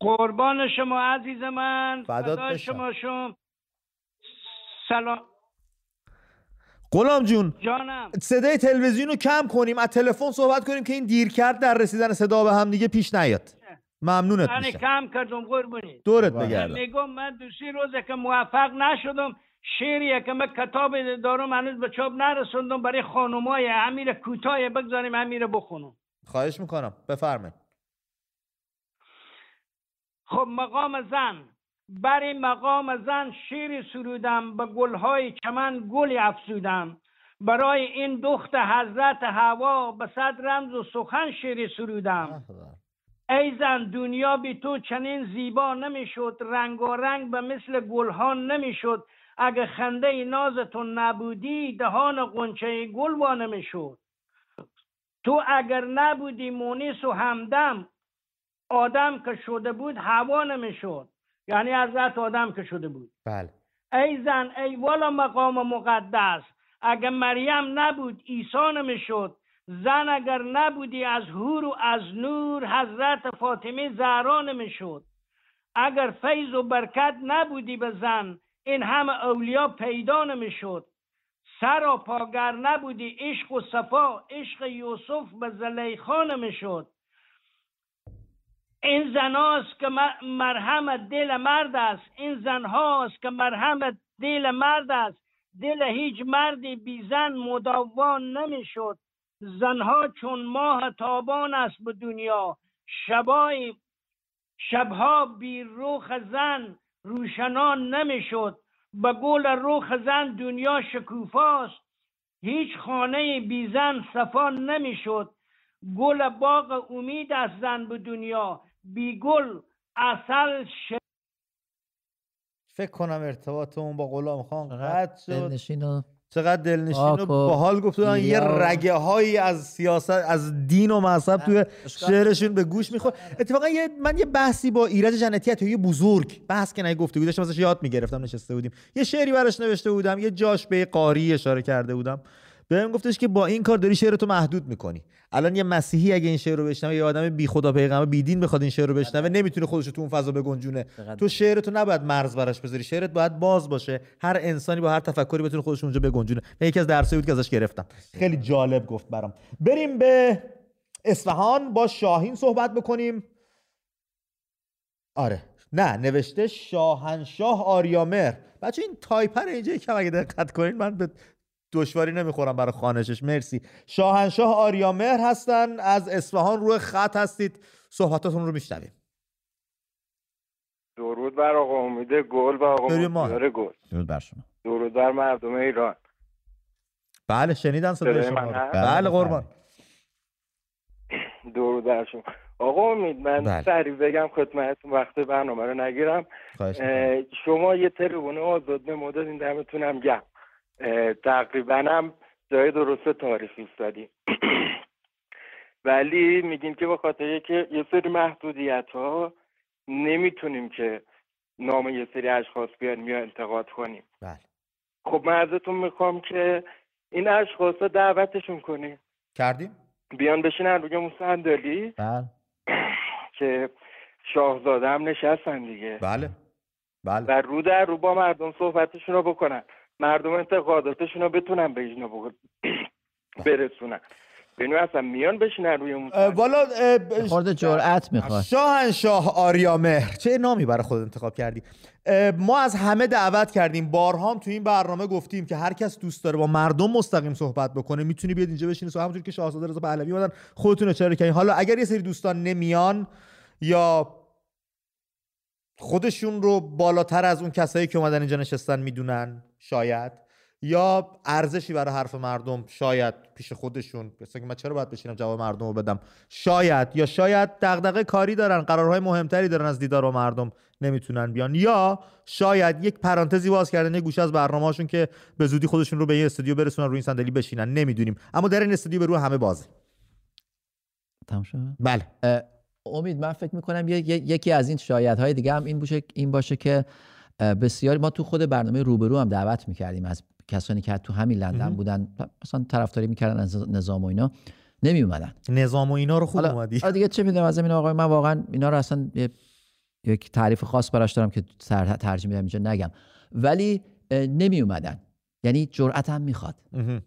قربان شما عزیز من. فدای شما شما. سلام. غلام جون جانم. صدای تلویزیون رو کم کنیم از تلفن صحبت کنیم که این دیر کرد در رسیدن صدا به هم دیگه پیش نیاد. ممنونت میشم. کم کردم قربونی. دورت بگردم. میگم من دو سی روزه که موفق نشدم شعریه که من کتاب دارم هنوز به چاپ نرسوندم برای خانمای امیر کوتاه بگذاریم امیر بخونم. خواهش می‌کنم. بفرمایید. خب مقام زن. برای مقام زن شیر سرودم به گلهای چمن گلی افزودم. برای این دخت حضرت هوا به صد رمز و سخن شیر سرودم ای زن دنیا بی تو چنین زیبا نمی‌شد. رنگ و رنگ به مثل گلها نمی‌شد. اگه خنده نازتون نبودی دهان قنچه گل وانه شد تو اگر نبودی مونیس و همدم آدم که شده بود هوا نمی‌شد یعنی حضرت آدم که شده بود. بله. ای زن ای والا مقام مقدس اگر مریم نبود عیسی نمی‌شد زن اگر نبودی از هور و از نور حضرت فاطمه زهرا نمی‌شد اگر فیض و برکت نبودی به زن این همه اولیا پیدا نمی‌شد. سر و پاگر نبودی عشق و صفا عشق یوسف به زلیخا نمی‌شد. این زناست که مرهم دل مرد است. این زنهاست که مرهم دل مرد است. دل هیچ مردی بی زن مدوان نمی‌شد. زنها چون ماه تابان است به دنیا. شبای شبها بی روخ زن. روشنان نمی‌شد. به گل روخ زن دنیا شکوفاست. هیچ خانه بی زن صفا نمی‌شد. گل باغ امید از زن به دنیا. بی گل اصل ش... فکر کنم ارتباط اون با غلام خان قطع شد. چقدر دلنشین و باحال گفتن یه رگه هایی از سیاست از دین و مذهب توی شعرشون به گوش میخور اتفاقا یه من یه بحثی با ایرج جنتی یه بزرگ بحث که نگفته بودم ازش یاد می‌گرفتم نشسته بودیم. یه شعری براش نوشته بودم یه جاش به قاری اشاره کرده بودم. بهم گفتش که با این کار داری شعر تو محدود می‌کنی. الان یه مسیحی اگه این شعر رو بشنوه یه آدم بی خدا پیغمبر بی دین بخواد این شعر رو بشنوه نمی‌تونه خودش تو اون فضا بگنجونه. تو شعر تو نباید مرز براش بذاری. شعرت باید باز باشه. هر انسانی با هر تفکری بتونه خودش اونجا بگنجونه. من یکی از درسایی بود که ازش گرفتم. خیلی جالب گفت برام. بریم به اصفهان با شاهین صحبت بکنیم. آره. نه نوشته شاهنشاه آریامر. بچه این تایپر اینجا کم اگه دقت کنین من به دشواری نمی‌خورم برای خانشش. مرسی. شاهنشاه آریا آریامهر هستن. از اصفهان روی خط هستید. صحبتاتون رو میشنویم. درود بر آقا امید گل و آقا مدیار گل. درود بر شما. درود بر مردم ایران. بله شنیدن صدای شما بله, بله قربان. درود بر شما. آقا امید من بله. سریع بگم خدمتتون. وقت برنامه رو نگیرم. شما یه تریبون آزاد نمودادین دمتونم گم تقریبا هم جای درست تاریخ ایستادیم ولی میگیم که به خاطر که یه سری محدودیت ها نمی‌تونیم که نام یه سری اشخاص بیان یا انتقاد کنیم. بله. خب من ازتون می‌خوام که این اشخاص رو دعوتشون کنیم کردیم؟ بیان بشینن روی اون صندلی. بله. که شاهزاده هم نشستن دیگه. بله. بله. و رو در رو با مردم صحبتشون رو بکنن. مردم انتقاداتشون رو بتونن به اینا برسونن. بینو اصلا میان بشینن روی اون والا خورده جرأت می‌خواد. شاهنشاه آریا مهر. چه نامی برای خود انتخاب کردی؟ ما از همه دعوت کردیم. بارها هم تو این برنامه گفتیم که هر کس دوست داره با مردم مستقیم صحبت بکنه می‌تونی بیاد اینجا بشینی. سو همونطور که شاهزاده رضا پهلوی اومدن خودتون چرا کنین حالا اگر یه سری دوستان نمیان یا خودشون رو بالاتر از اون کسایی که اومدن اینجا نشستن می‌دونن شاید. یا ارزشی برای حرف مردم شاید پیش خودشون. مثلا که من چرا باید بشینم جواب مردم رو بدم؟ شاید. یا شاید دغدغه کاری دارن قرارهای مهمتری دارن از دیدار با مردم نمی‌تونن بیان. یا شاید یک پرانتزی باز کردن یک گوشه از برنامه‌هاشون که به زودی خودشون رو به این استودیو برسونن روی این صندلی بشینن. نمی‌دونیم. اما در این استودیو به رو همه بازه. تمام بله. امید من فکر می‌کنم یکی از این شایدهای دیگه هم این باشه این باشه که بسیاری ما تو خود برنامه روبرو هم دعوت می‌کردیم از کسانی که تو همین لندن بودن مثلا طرفداری می‌کردن از نظام و اینا نمی اومدن نظام و اینا رو خوب اومدی. دیگه چه می‌دونم از این آقای من واقعا اینا رو اصلا یک تعریف خاص براش دارم که ترجمه میدم اینجا نگم. ولی نمی اومدن یعنی جرأت هم می‌خواد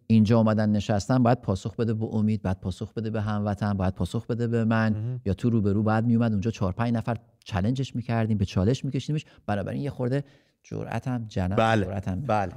اینجا اومدن نشستن باید پاسخ بده به امید بعد پاسخ بده به هموطن باید پاسخ بده به من. یا تو روبرو بعد میومد اونجا چهار پنج نفر چلنجش می‌کردیم به چالش میکشیدیمش. بنابراین یه خورده جرأت هم جنب بله. جرأت هم بله.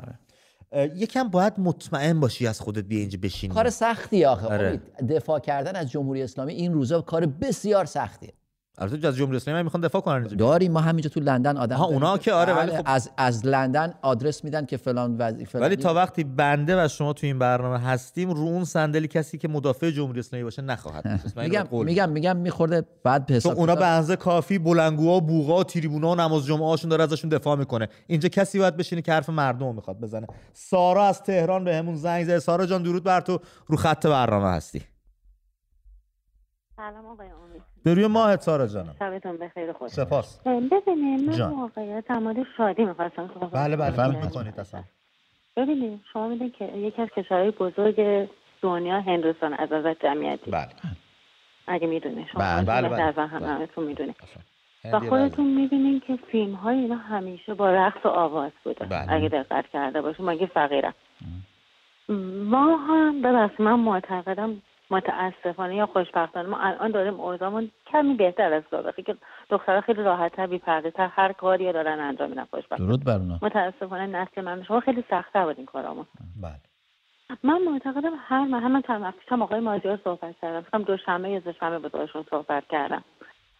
یکم باید مطمئن باشی از خودت بیا اینجا بشینی. کار سختی آخه. آره. دفاع کردن از جمهوری اسلامی این روزا کار بسیار سختیه. البته از جمهوری اسلامی می‌خوان دفاع کنن داریم ما همینجا تو لندن آدم ها اونا که آره ولی خب. از از لندن آدرس میدن که فلان وظیفه ولی تا وقتی بنده و شما تو این برنامه هستیم رو اون صندلی کسی که مدافع جمهوری اسلامی باشه نخواهد میگم میگم میگم میخورده بعد به حساب اونا به اندازه کافی بلنگوها بوغا تریبونا و نماز جمعه هاشون داره ازشون دفاع می‌کنه. اینجا کسی باید بشینه که حرف مردم می‌خواد بزنه. سارا از تهران بهمون به زنگ زد سارا جان درود بر تو. رو خط برنامه هستی. سلام آقای امید. به روی ماهت سارا جانم. شبتون بخیر خود سپاس. ببینید من واقعیت مورد شادی می‌خواستم. بله بله فهم می‌کنید اصلا. ببینید شما می‌دونید که یکی از کشورهای بزرگ دنیا هندوستان از از جمعیتی. بله. اگه می‌دونید شما بله بله بله. همتون می‌دونید. و خودتون می‌بینید که فیلم های اینا همیشه با رقص و آواز بوده. بله. اگه دقت کرده باشید مگه فقیرم. ما هم ببخشید من معتقدم متاسفانه یا خوشبختانه ما الان داریم اوضاعمون کمی بهتر از سابقه که دخترها خیلی راحتتر بی تر هر کاری دارن انجام میدن خوشبختانه درود بر متاسفانه نسل من شما خیلی سختتر بود این کارامون. بله. من معتقدم هر من همه چند پیشم آقای مازیار صحبت کردم. فکرم دوشنبه یا سهشنبه با باشون صحبت کردم.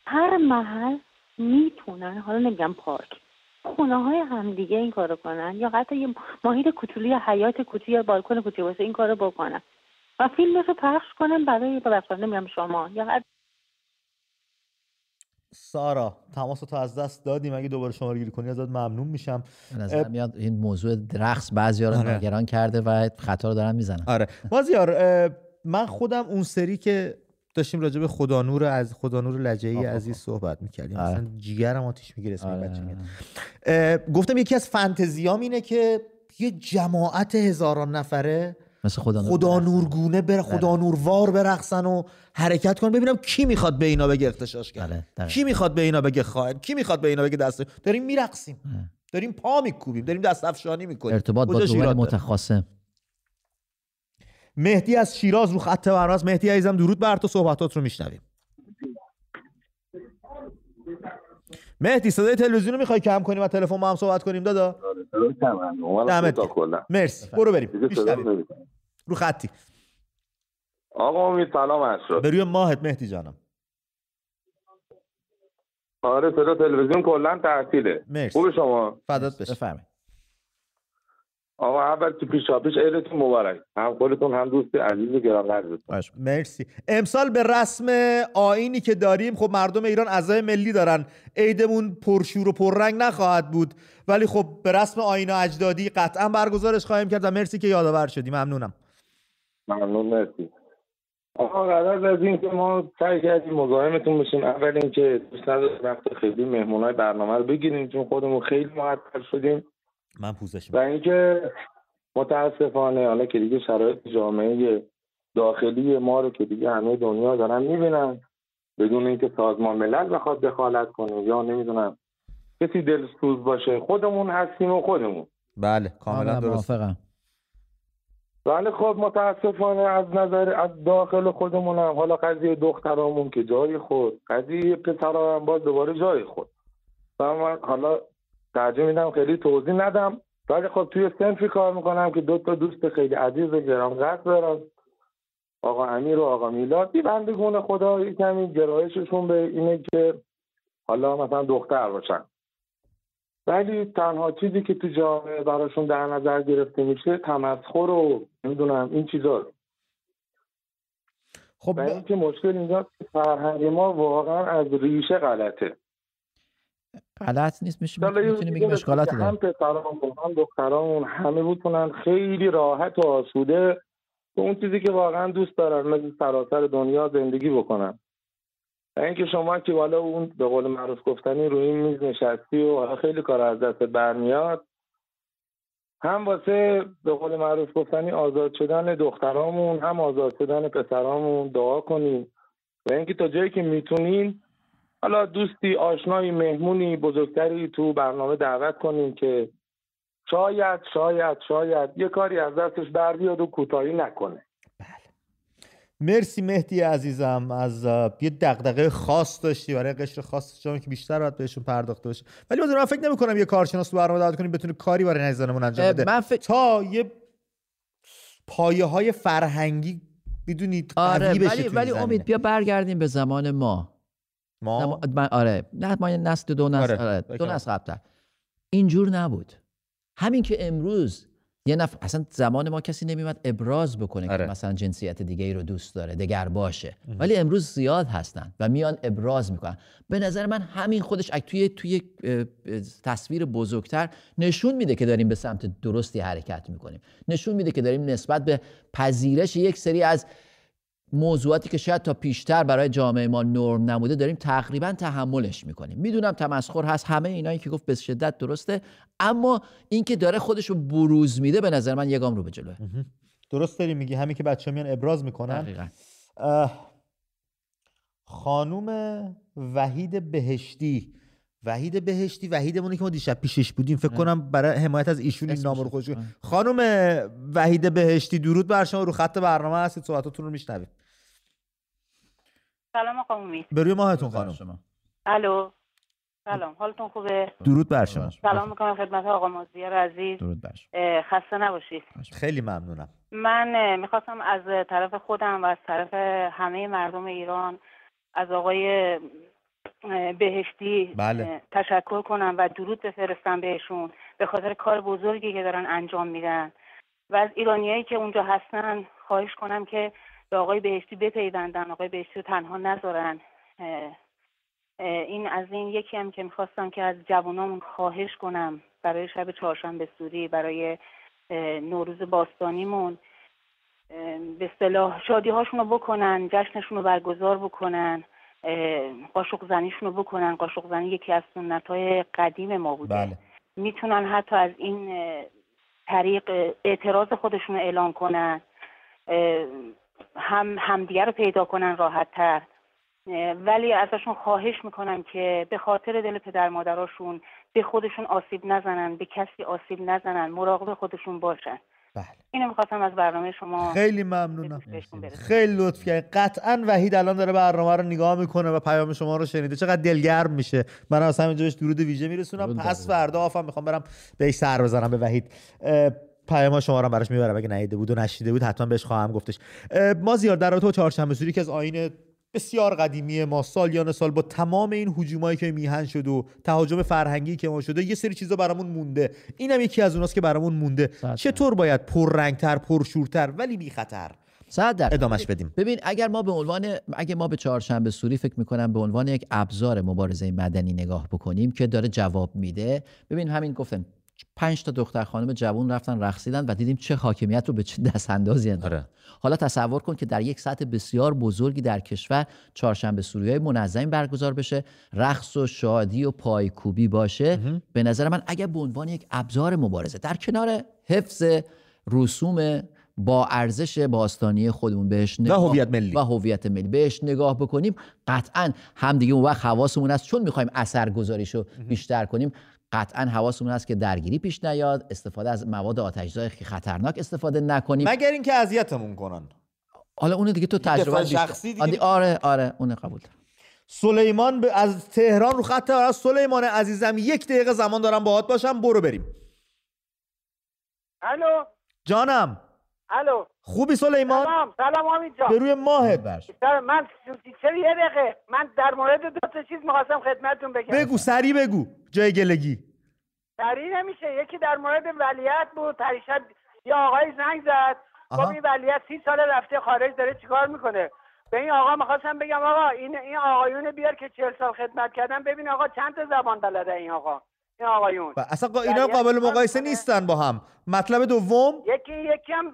هر محل می‌تونن حالا نمیگم پارک خونه های همدیگه این کارو کنن یا حتی یه محیط کوچولی یا حیات کوچی یا بالکن کوچی باشه این کارو بکنن. و فیلمش رو پخش کنم برای ببخشید نمیگم شما. یا هر سارا تماس تو از دست دادیم. اگه دوباره شما گیری کنی ازت ممنون میشم. نظر میاد این موضوع رقص بعضی رو آره. نگران کرده و خطا رو دارن می‌زنن. آره. بازیار من خودم اون سری که داشتیم راجع به خدا نور از خدا نور لجهی عزیز صحبت می‌کردیم. آره. مثلا جیگرم آتیش می‌گیره اسم آره. بچه گفتم یکی از فانتزیام اینه که یه جماعت هزاران نفره مثل خدا, خدا نورگونه بر خدا بله. نوروار برقصن و حرکت کن. ببینم کی می‌خواد به اینا بگه اختشاش کرد. بله، کی می‌خواد به اینا بگه خائن کی می‌خواد به اینا بگه دست؟ داریم میرقصیم. داریم پا میکوبیم. داریم دست افشانی می‌کنیم. ارتباط با دول متخاصم. مهدی از شیراز رو خط برنامه مهدی عزیزم درود بر تو. صحبتات رو میشنویم. مهدی صدای تلویزیون رو می‌خوای کم کنیم و تلفن با هم صحبت کنیم دادا؟ دمت مرسی. برو بریم. رو خطی. آقا امید سلام به روی ماهت مهدی جانم. آره صدا تلویزیون کلا تعطیله خوب شما. فدات بشه بفرمایید. آقا اول تو پیشا پیش عیدتون مبارک. هم خودتون هم دوست عزیز گرامی مرسی. امسال به رسم آینی که داریم خب مردم ایران اعضای ملی دارن. عیدمون پرشور و پررنگ نخواهد بود. ولی خب به رسم آین و اجدادی قطعا برگزارش خواهیم کرد و مرسی که یادآور شدی. ممنونم. ممنون. مرسی. آقا قرار از این که ما سعی کردیم مزاحمتون بشیم. اول اینکه دوست نداریم وقت خیلی مهمونای برنامه رو بگیریم چون خودمون خیلی معطل شدیم. من پوزش و اینکه متاسفانه حالا که دیگه شرایط جامعه داخلی ما رو که دیگه همه دنیا دارن می‌بینن بدون اینکه سازمان ملل بخواد دخالت کنه یا نمی‌دونم کسی دلسوز باشه خودمون هستیم و خودمون. بله کاملا درست. ولی خب متاسفانه از نظر از داخل خودمون هم حالا قضیه دخترامون که جای خود قضیه پسرام هم باز دوباره جای خود. من حالا ترجیح میدم خیلی توضیح ندم. ولی خب توی سنفی کار می‌کنم که دو تا دوست خیلی عزیز گرام قصد دارم آقا امیر و آقا میلاد. بی بندگون خدا کمی گرایششون به اینه که حالا مثلا دختر باشن. ولی تنها چیزی که تو جامعه براشون در نظر گرفته میشه تمسخر و نمی‌دونم این چیزا. خب ب... که مشکل اینجا فرهنگ ما واقعا از ریشه غلطه. غلط نیست میشه می‌تونیم بگیم اشکالاتی هم پسران هم دختران همه بتونن خیلی راحت و آسوده به اون چیزی که واقعا دوست دارن مثل سراسر دنیا زندگی بکنن. و اینکه شما که والا اون به قول معروف گفتنی روی این میز نشستی و خیلی کار از دست برمیاد هم واسه به قول معروف گفتنی آزاد شدن دخترامون هم آزاد شدن پسرامون دعا کنیم و اینکه تا جایی که می‌تونین حالا دوستی آشنایی مهمونی بزرگتری تو برنامه دعوت کنیم که شاید شاید شاید یه کاری از دستش بر بیاد و کوتاهی نکنه. مرسی مهدی عزیزم از یه دغدغه خاص داشتی. برای قشر خاص چون که بیشتر باید بهشون پرداخته باشه. ولی من فکر نمی کنم یه کارشناس تو برنامه دعوت کنیم بتونه کاری برای نزدنمون انجام بده. من تا یه پایه های فرهنگی بدونید آره ولی ولی امید بیا برگردیم به زمان ما. ما؟ آره. نه ما نسل دو نسل آره. آره. دو نسل قبلتر. اینجور نبود. همین که امروز یه نفر اصلا زمان ما کسی نمیمد ابراز بکنه که آره. مثلا جنسیت دیگه ای رو دوست داره دگر باشه. ولی امروز زیاد هستن و میان ابراز می‌کنن. به نظر من همین خودش توی توی تصویر بزرگتر نشون میده که داریم به سمت درستی حرکت می‌کنیم. نشون میده که داریم نسبت به پذیرش یک سری از موضوعاتی که شاید تا پیشتر برای جامعه ما نرم نموده داریم تقریبا تحملش می‌کنیم. می‌دونم تمسخر هست همه اینایی که گفت به شدت درسته اما اینکه داره خودش رو بروز میده به نظر من یگام رو به جلوه. درست داری میگی. همین که بچه میان ابراز می‌کنن. خانوم وحید بهشتی. وحید بهشتی وحیدمونی که ما دیشب پیشش بودیم. فکر کنم برای حمایت از ایشون این نام رو خوش خانم وحید بهشتی درود بر شما. رو خط برنامه هستید. صحبتاتون رو میشنوید. سلام آقا امید. به روی ماهتون خانم. شما. الو. سلام. حالتون خوبه؟ درود بر شما. سلام می‌کنم خدمت آقا مازیار عزیز. درود بر خسته نباشید. خیلی ممنونم. من می‌خواستم از طرف خودم و از طرف همه مردم ایران از آقای بهشتی بله. تشکر کنم و درود بفرستم بهشون به خاطر کار بزرگی که دارن انجام میدن. و از ایرانیایی که اونجا هستن خواهش کنم که به آقای بهشتی بپیوندن آقای بهشتی رو تنها نذارن. این از این یکی هم که می‌خواستم که از جوانامون خواهش کنم برای شب چهارشنبه سوری برای نوروز باستانیمون. به اصطلاح شادی هاشون رو بکنن جشنشون رو برگزار بکنن قاشق زنیشون رو بکنن. قاشق زنی یکی از سنت های قدیم ما بوده. بله. می‌تونن حتی از این طریق اعتراض خودشون رو اعلام کنن. هم همدیگه رو پیدا کنن راحت تر ولی ازشون خواهش می‌کنم که به خاطر دل پدر مادراشون به خودشون آسیب نزنن به کسی آسیب نزنن مراقب خودشون باشن. بله. اینو می‌خواستم از برنامه شما خیلی ممنونم. خیلی لطف کرد قطعا وحید الان داره برنامه رو نگاه می‌کنه و پیام شما رو شنیده. چقدر دلگرم میشه. من از همینجا بهش درود ویژه میرسونم. پس فردا آفم می‌خوام برم بهش سر بزنم به وحید. پیام شما رو براش می‌برم. اگه نیده بود و نشیده بود حتما بهش خواهم گفتش. ما زیاد در تو چهارشنبه سوری که از آین بسیار قدیمی ما سالیان سال با تمام این هجومایی که میهن شد و تهاجم فرهنگی که ما شده یه سری چیزا برامون مونده. اینم یکی از اوناست که برامون مونده. چطور باید پررنگتر پرشورتر ولی بی خطر ساعت در ادامش بدیم. ببین اگر ما به عنوان اگر ما به چهارشنبه سوری فکر می‌کنم به عنوان یک ابزار مبارزه مدنی نگاه بکنیم که داره جواب میده. ببین همین گفتن پنج تا دختر خانم جوون رفتن رقصیدن و دیدیم چه حاکمیت رو به چه دست اندازی آره. حالا تصور کن که در یک سطح بسیار بزرگی در کشور چهارشنبه سوری های منظمی برگزار بشه رقص و شادی و پایکوبی باشه. به نظر من اگر به عنوان یک ابزار مبارزه در کنار حفظ رسوم با ارزش باستانی خودمون بهش نگاه و هویت ملی. و هویت ملی بهش نگاه بکنیم قطعا هم دیگه اون وقت حواسمون است. چون می‌خوایم اثرگذاریشو بیشتر کنیم قطعا حواسمون هست که درگیری پیش نیاد استفاده از مواد آتشزای خطرناک استفاده نکنیم. مگر اینکه اذیتمون کنن. حالا اون دیگه تو تجربه شخصی دیگه آره آره اون قبول سلیمان ب... از تهران رو خط از سلیمان عزیزم یک دقیقه زمان دارم باهات باشم برو بریم. الو؟ جانم. الو. خوبی سلیمان؟ سلام سلام آمین جان. به روی ماهت برش. من چه یه دقیقه. من در مورد دو تا چیز می‌خواستم خدمتتون بگم. بگو سری بگو. جای گلگی. سری نمیشه. یکی در مورد ولیت بود. پریشب یه آقای زنگ زد. خب این ولیت سی سال رفته خارج داره چیکار می‌کنه؟ به این آقا می‌خواستم بگم آقا این این آقایون بیار که چهل سال خدمت کردن. ببین آقا چند تا زبان بلده این آقا؟ این آقایون. اصلا اینا قابل مقایسه نیستن با هم. مطلب دوم؟ یکی یکی هم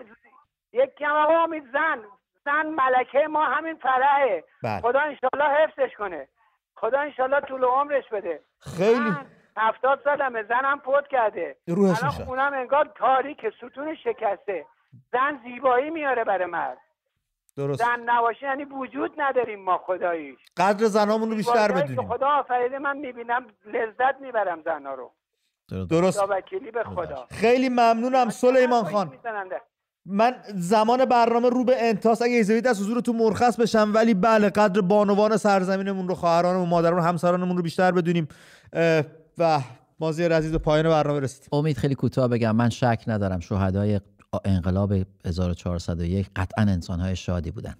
یک آقا زن زن ملکه ما همین فرحه بله. خدا انشالله حفظش کنه. خدا انشالله طول عمرش بده. خیلی. هفتاد سالمه زنم پود کرده. روحش الان خونم انگار تاریک ستون شکسته. زن زیبایی میاره برای مرد درست. زن نباشه یعنی وجود نداریم ما خداییش. قدر زنامون رو بیشتر بدونیم. خدا آفریده من می‌بینم لذت می‌برم زنها رو. درست. به خدا خیلی ممنونم سلیمان خان. من زمان برنامه رو به انتاس اگه ایزوید از حضورتون مرخص بشم ولی بله قدر بانوان سرزمینمون رو خواهرانمون و همسرانمون رو بیشتر بدونیم. و مازی عزیز به پایان برنامه رسیدیم امید خیلی کوتاه بگم من شک ندارم شهدای انقلاب 1401 قطعا انسانهای شادی بودن.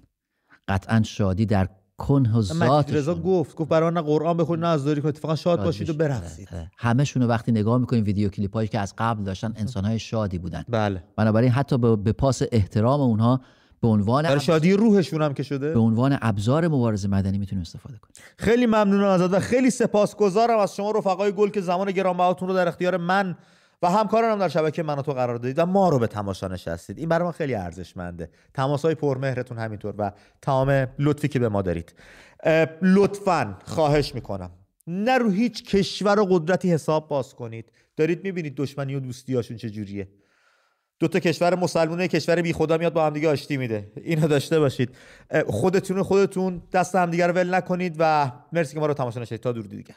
قطعا شادی در کنه و ذات رضا گفت گفت برای نه قرآن بخونید نه داری کنید فقط شاد باشید و برقصید. همه شونو وقتی نگاه می‌کنیم ویدیو کلیپ هایی که از قبل داشتن انسان های شادی بودن. بله. بنابراین حتی به پاس احترام اونها به عنوان برای شادی روحشون هم که شده؟ به عنوان ابزار مبارزه مدنی می‌تونیم استفاده کنیم. خیلی ممنونم ازت و خیلی سپاسگزارم از شما رفقای گل که زمان گرانبهاتون رو در اختیار من و همکارانم در شبکه من و تو قرار دادید و ما رو به تماشا نشستید. این برای ما خیلی ارزشمنده. تماسای پرمهرتون همینطور و تمام لطفی که به ما دارید. لطفا خواهش می‌کنم. نه رو هیچ کشور و قدرتی حساب باز کنید. دارید می‌بینید دشمنی و دوستی هاشون چجوریه دو تا کشور مسلمونه کشور بی خدا میاد با همدیگه آشتی میده. اینو داشته باشید. خودتون خودتون دست همدیگه رو ول نکنید و مرسی که ما رو تماشا نشدید تا دور دیگر.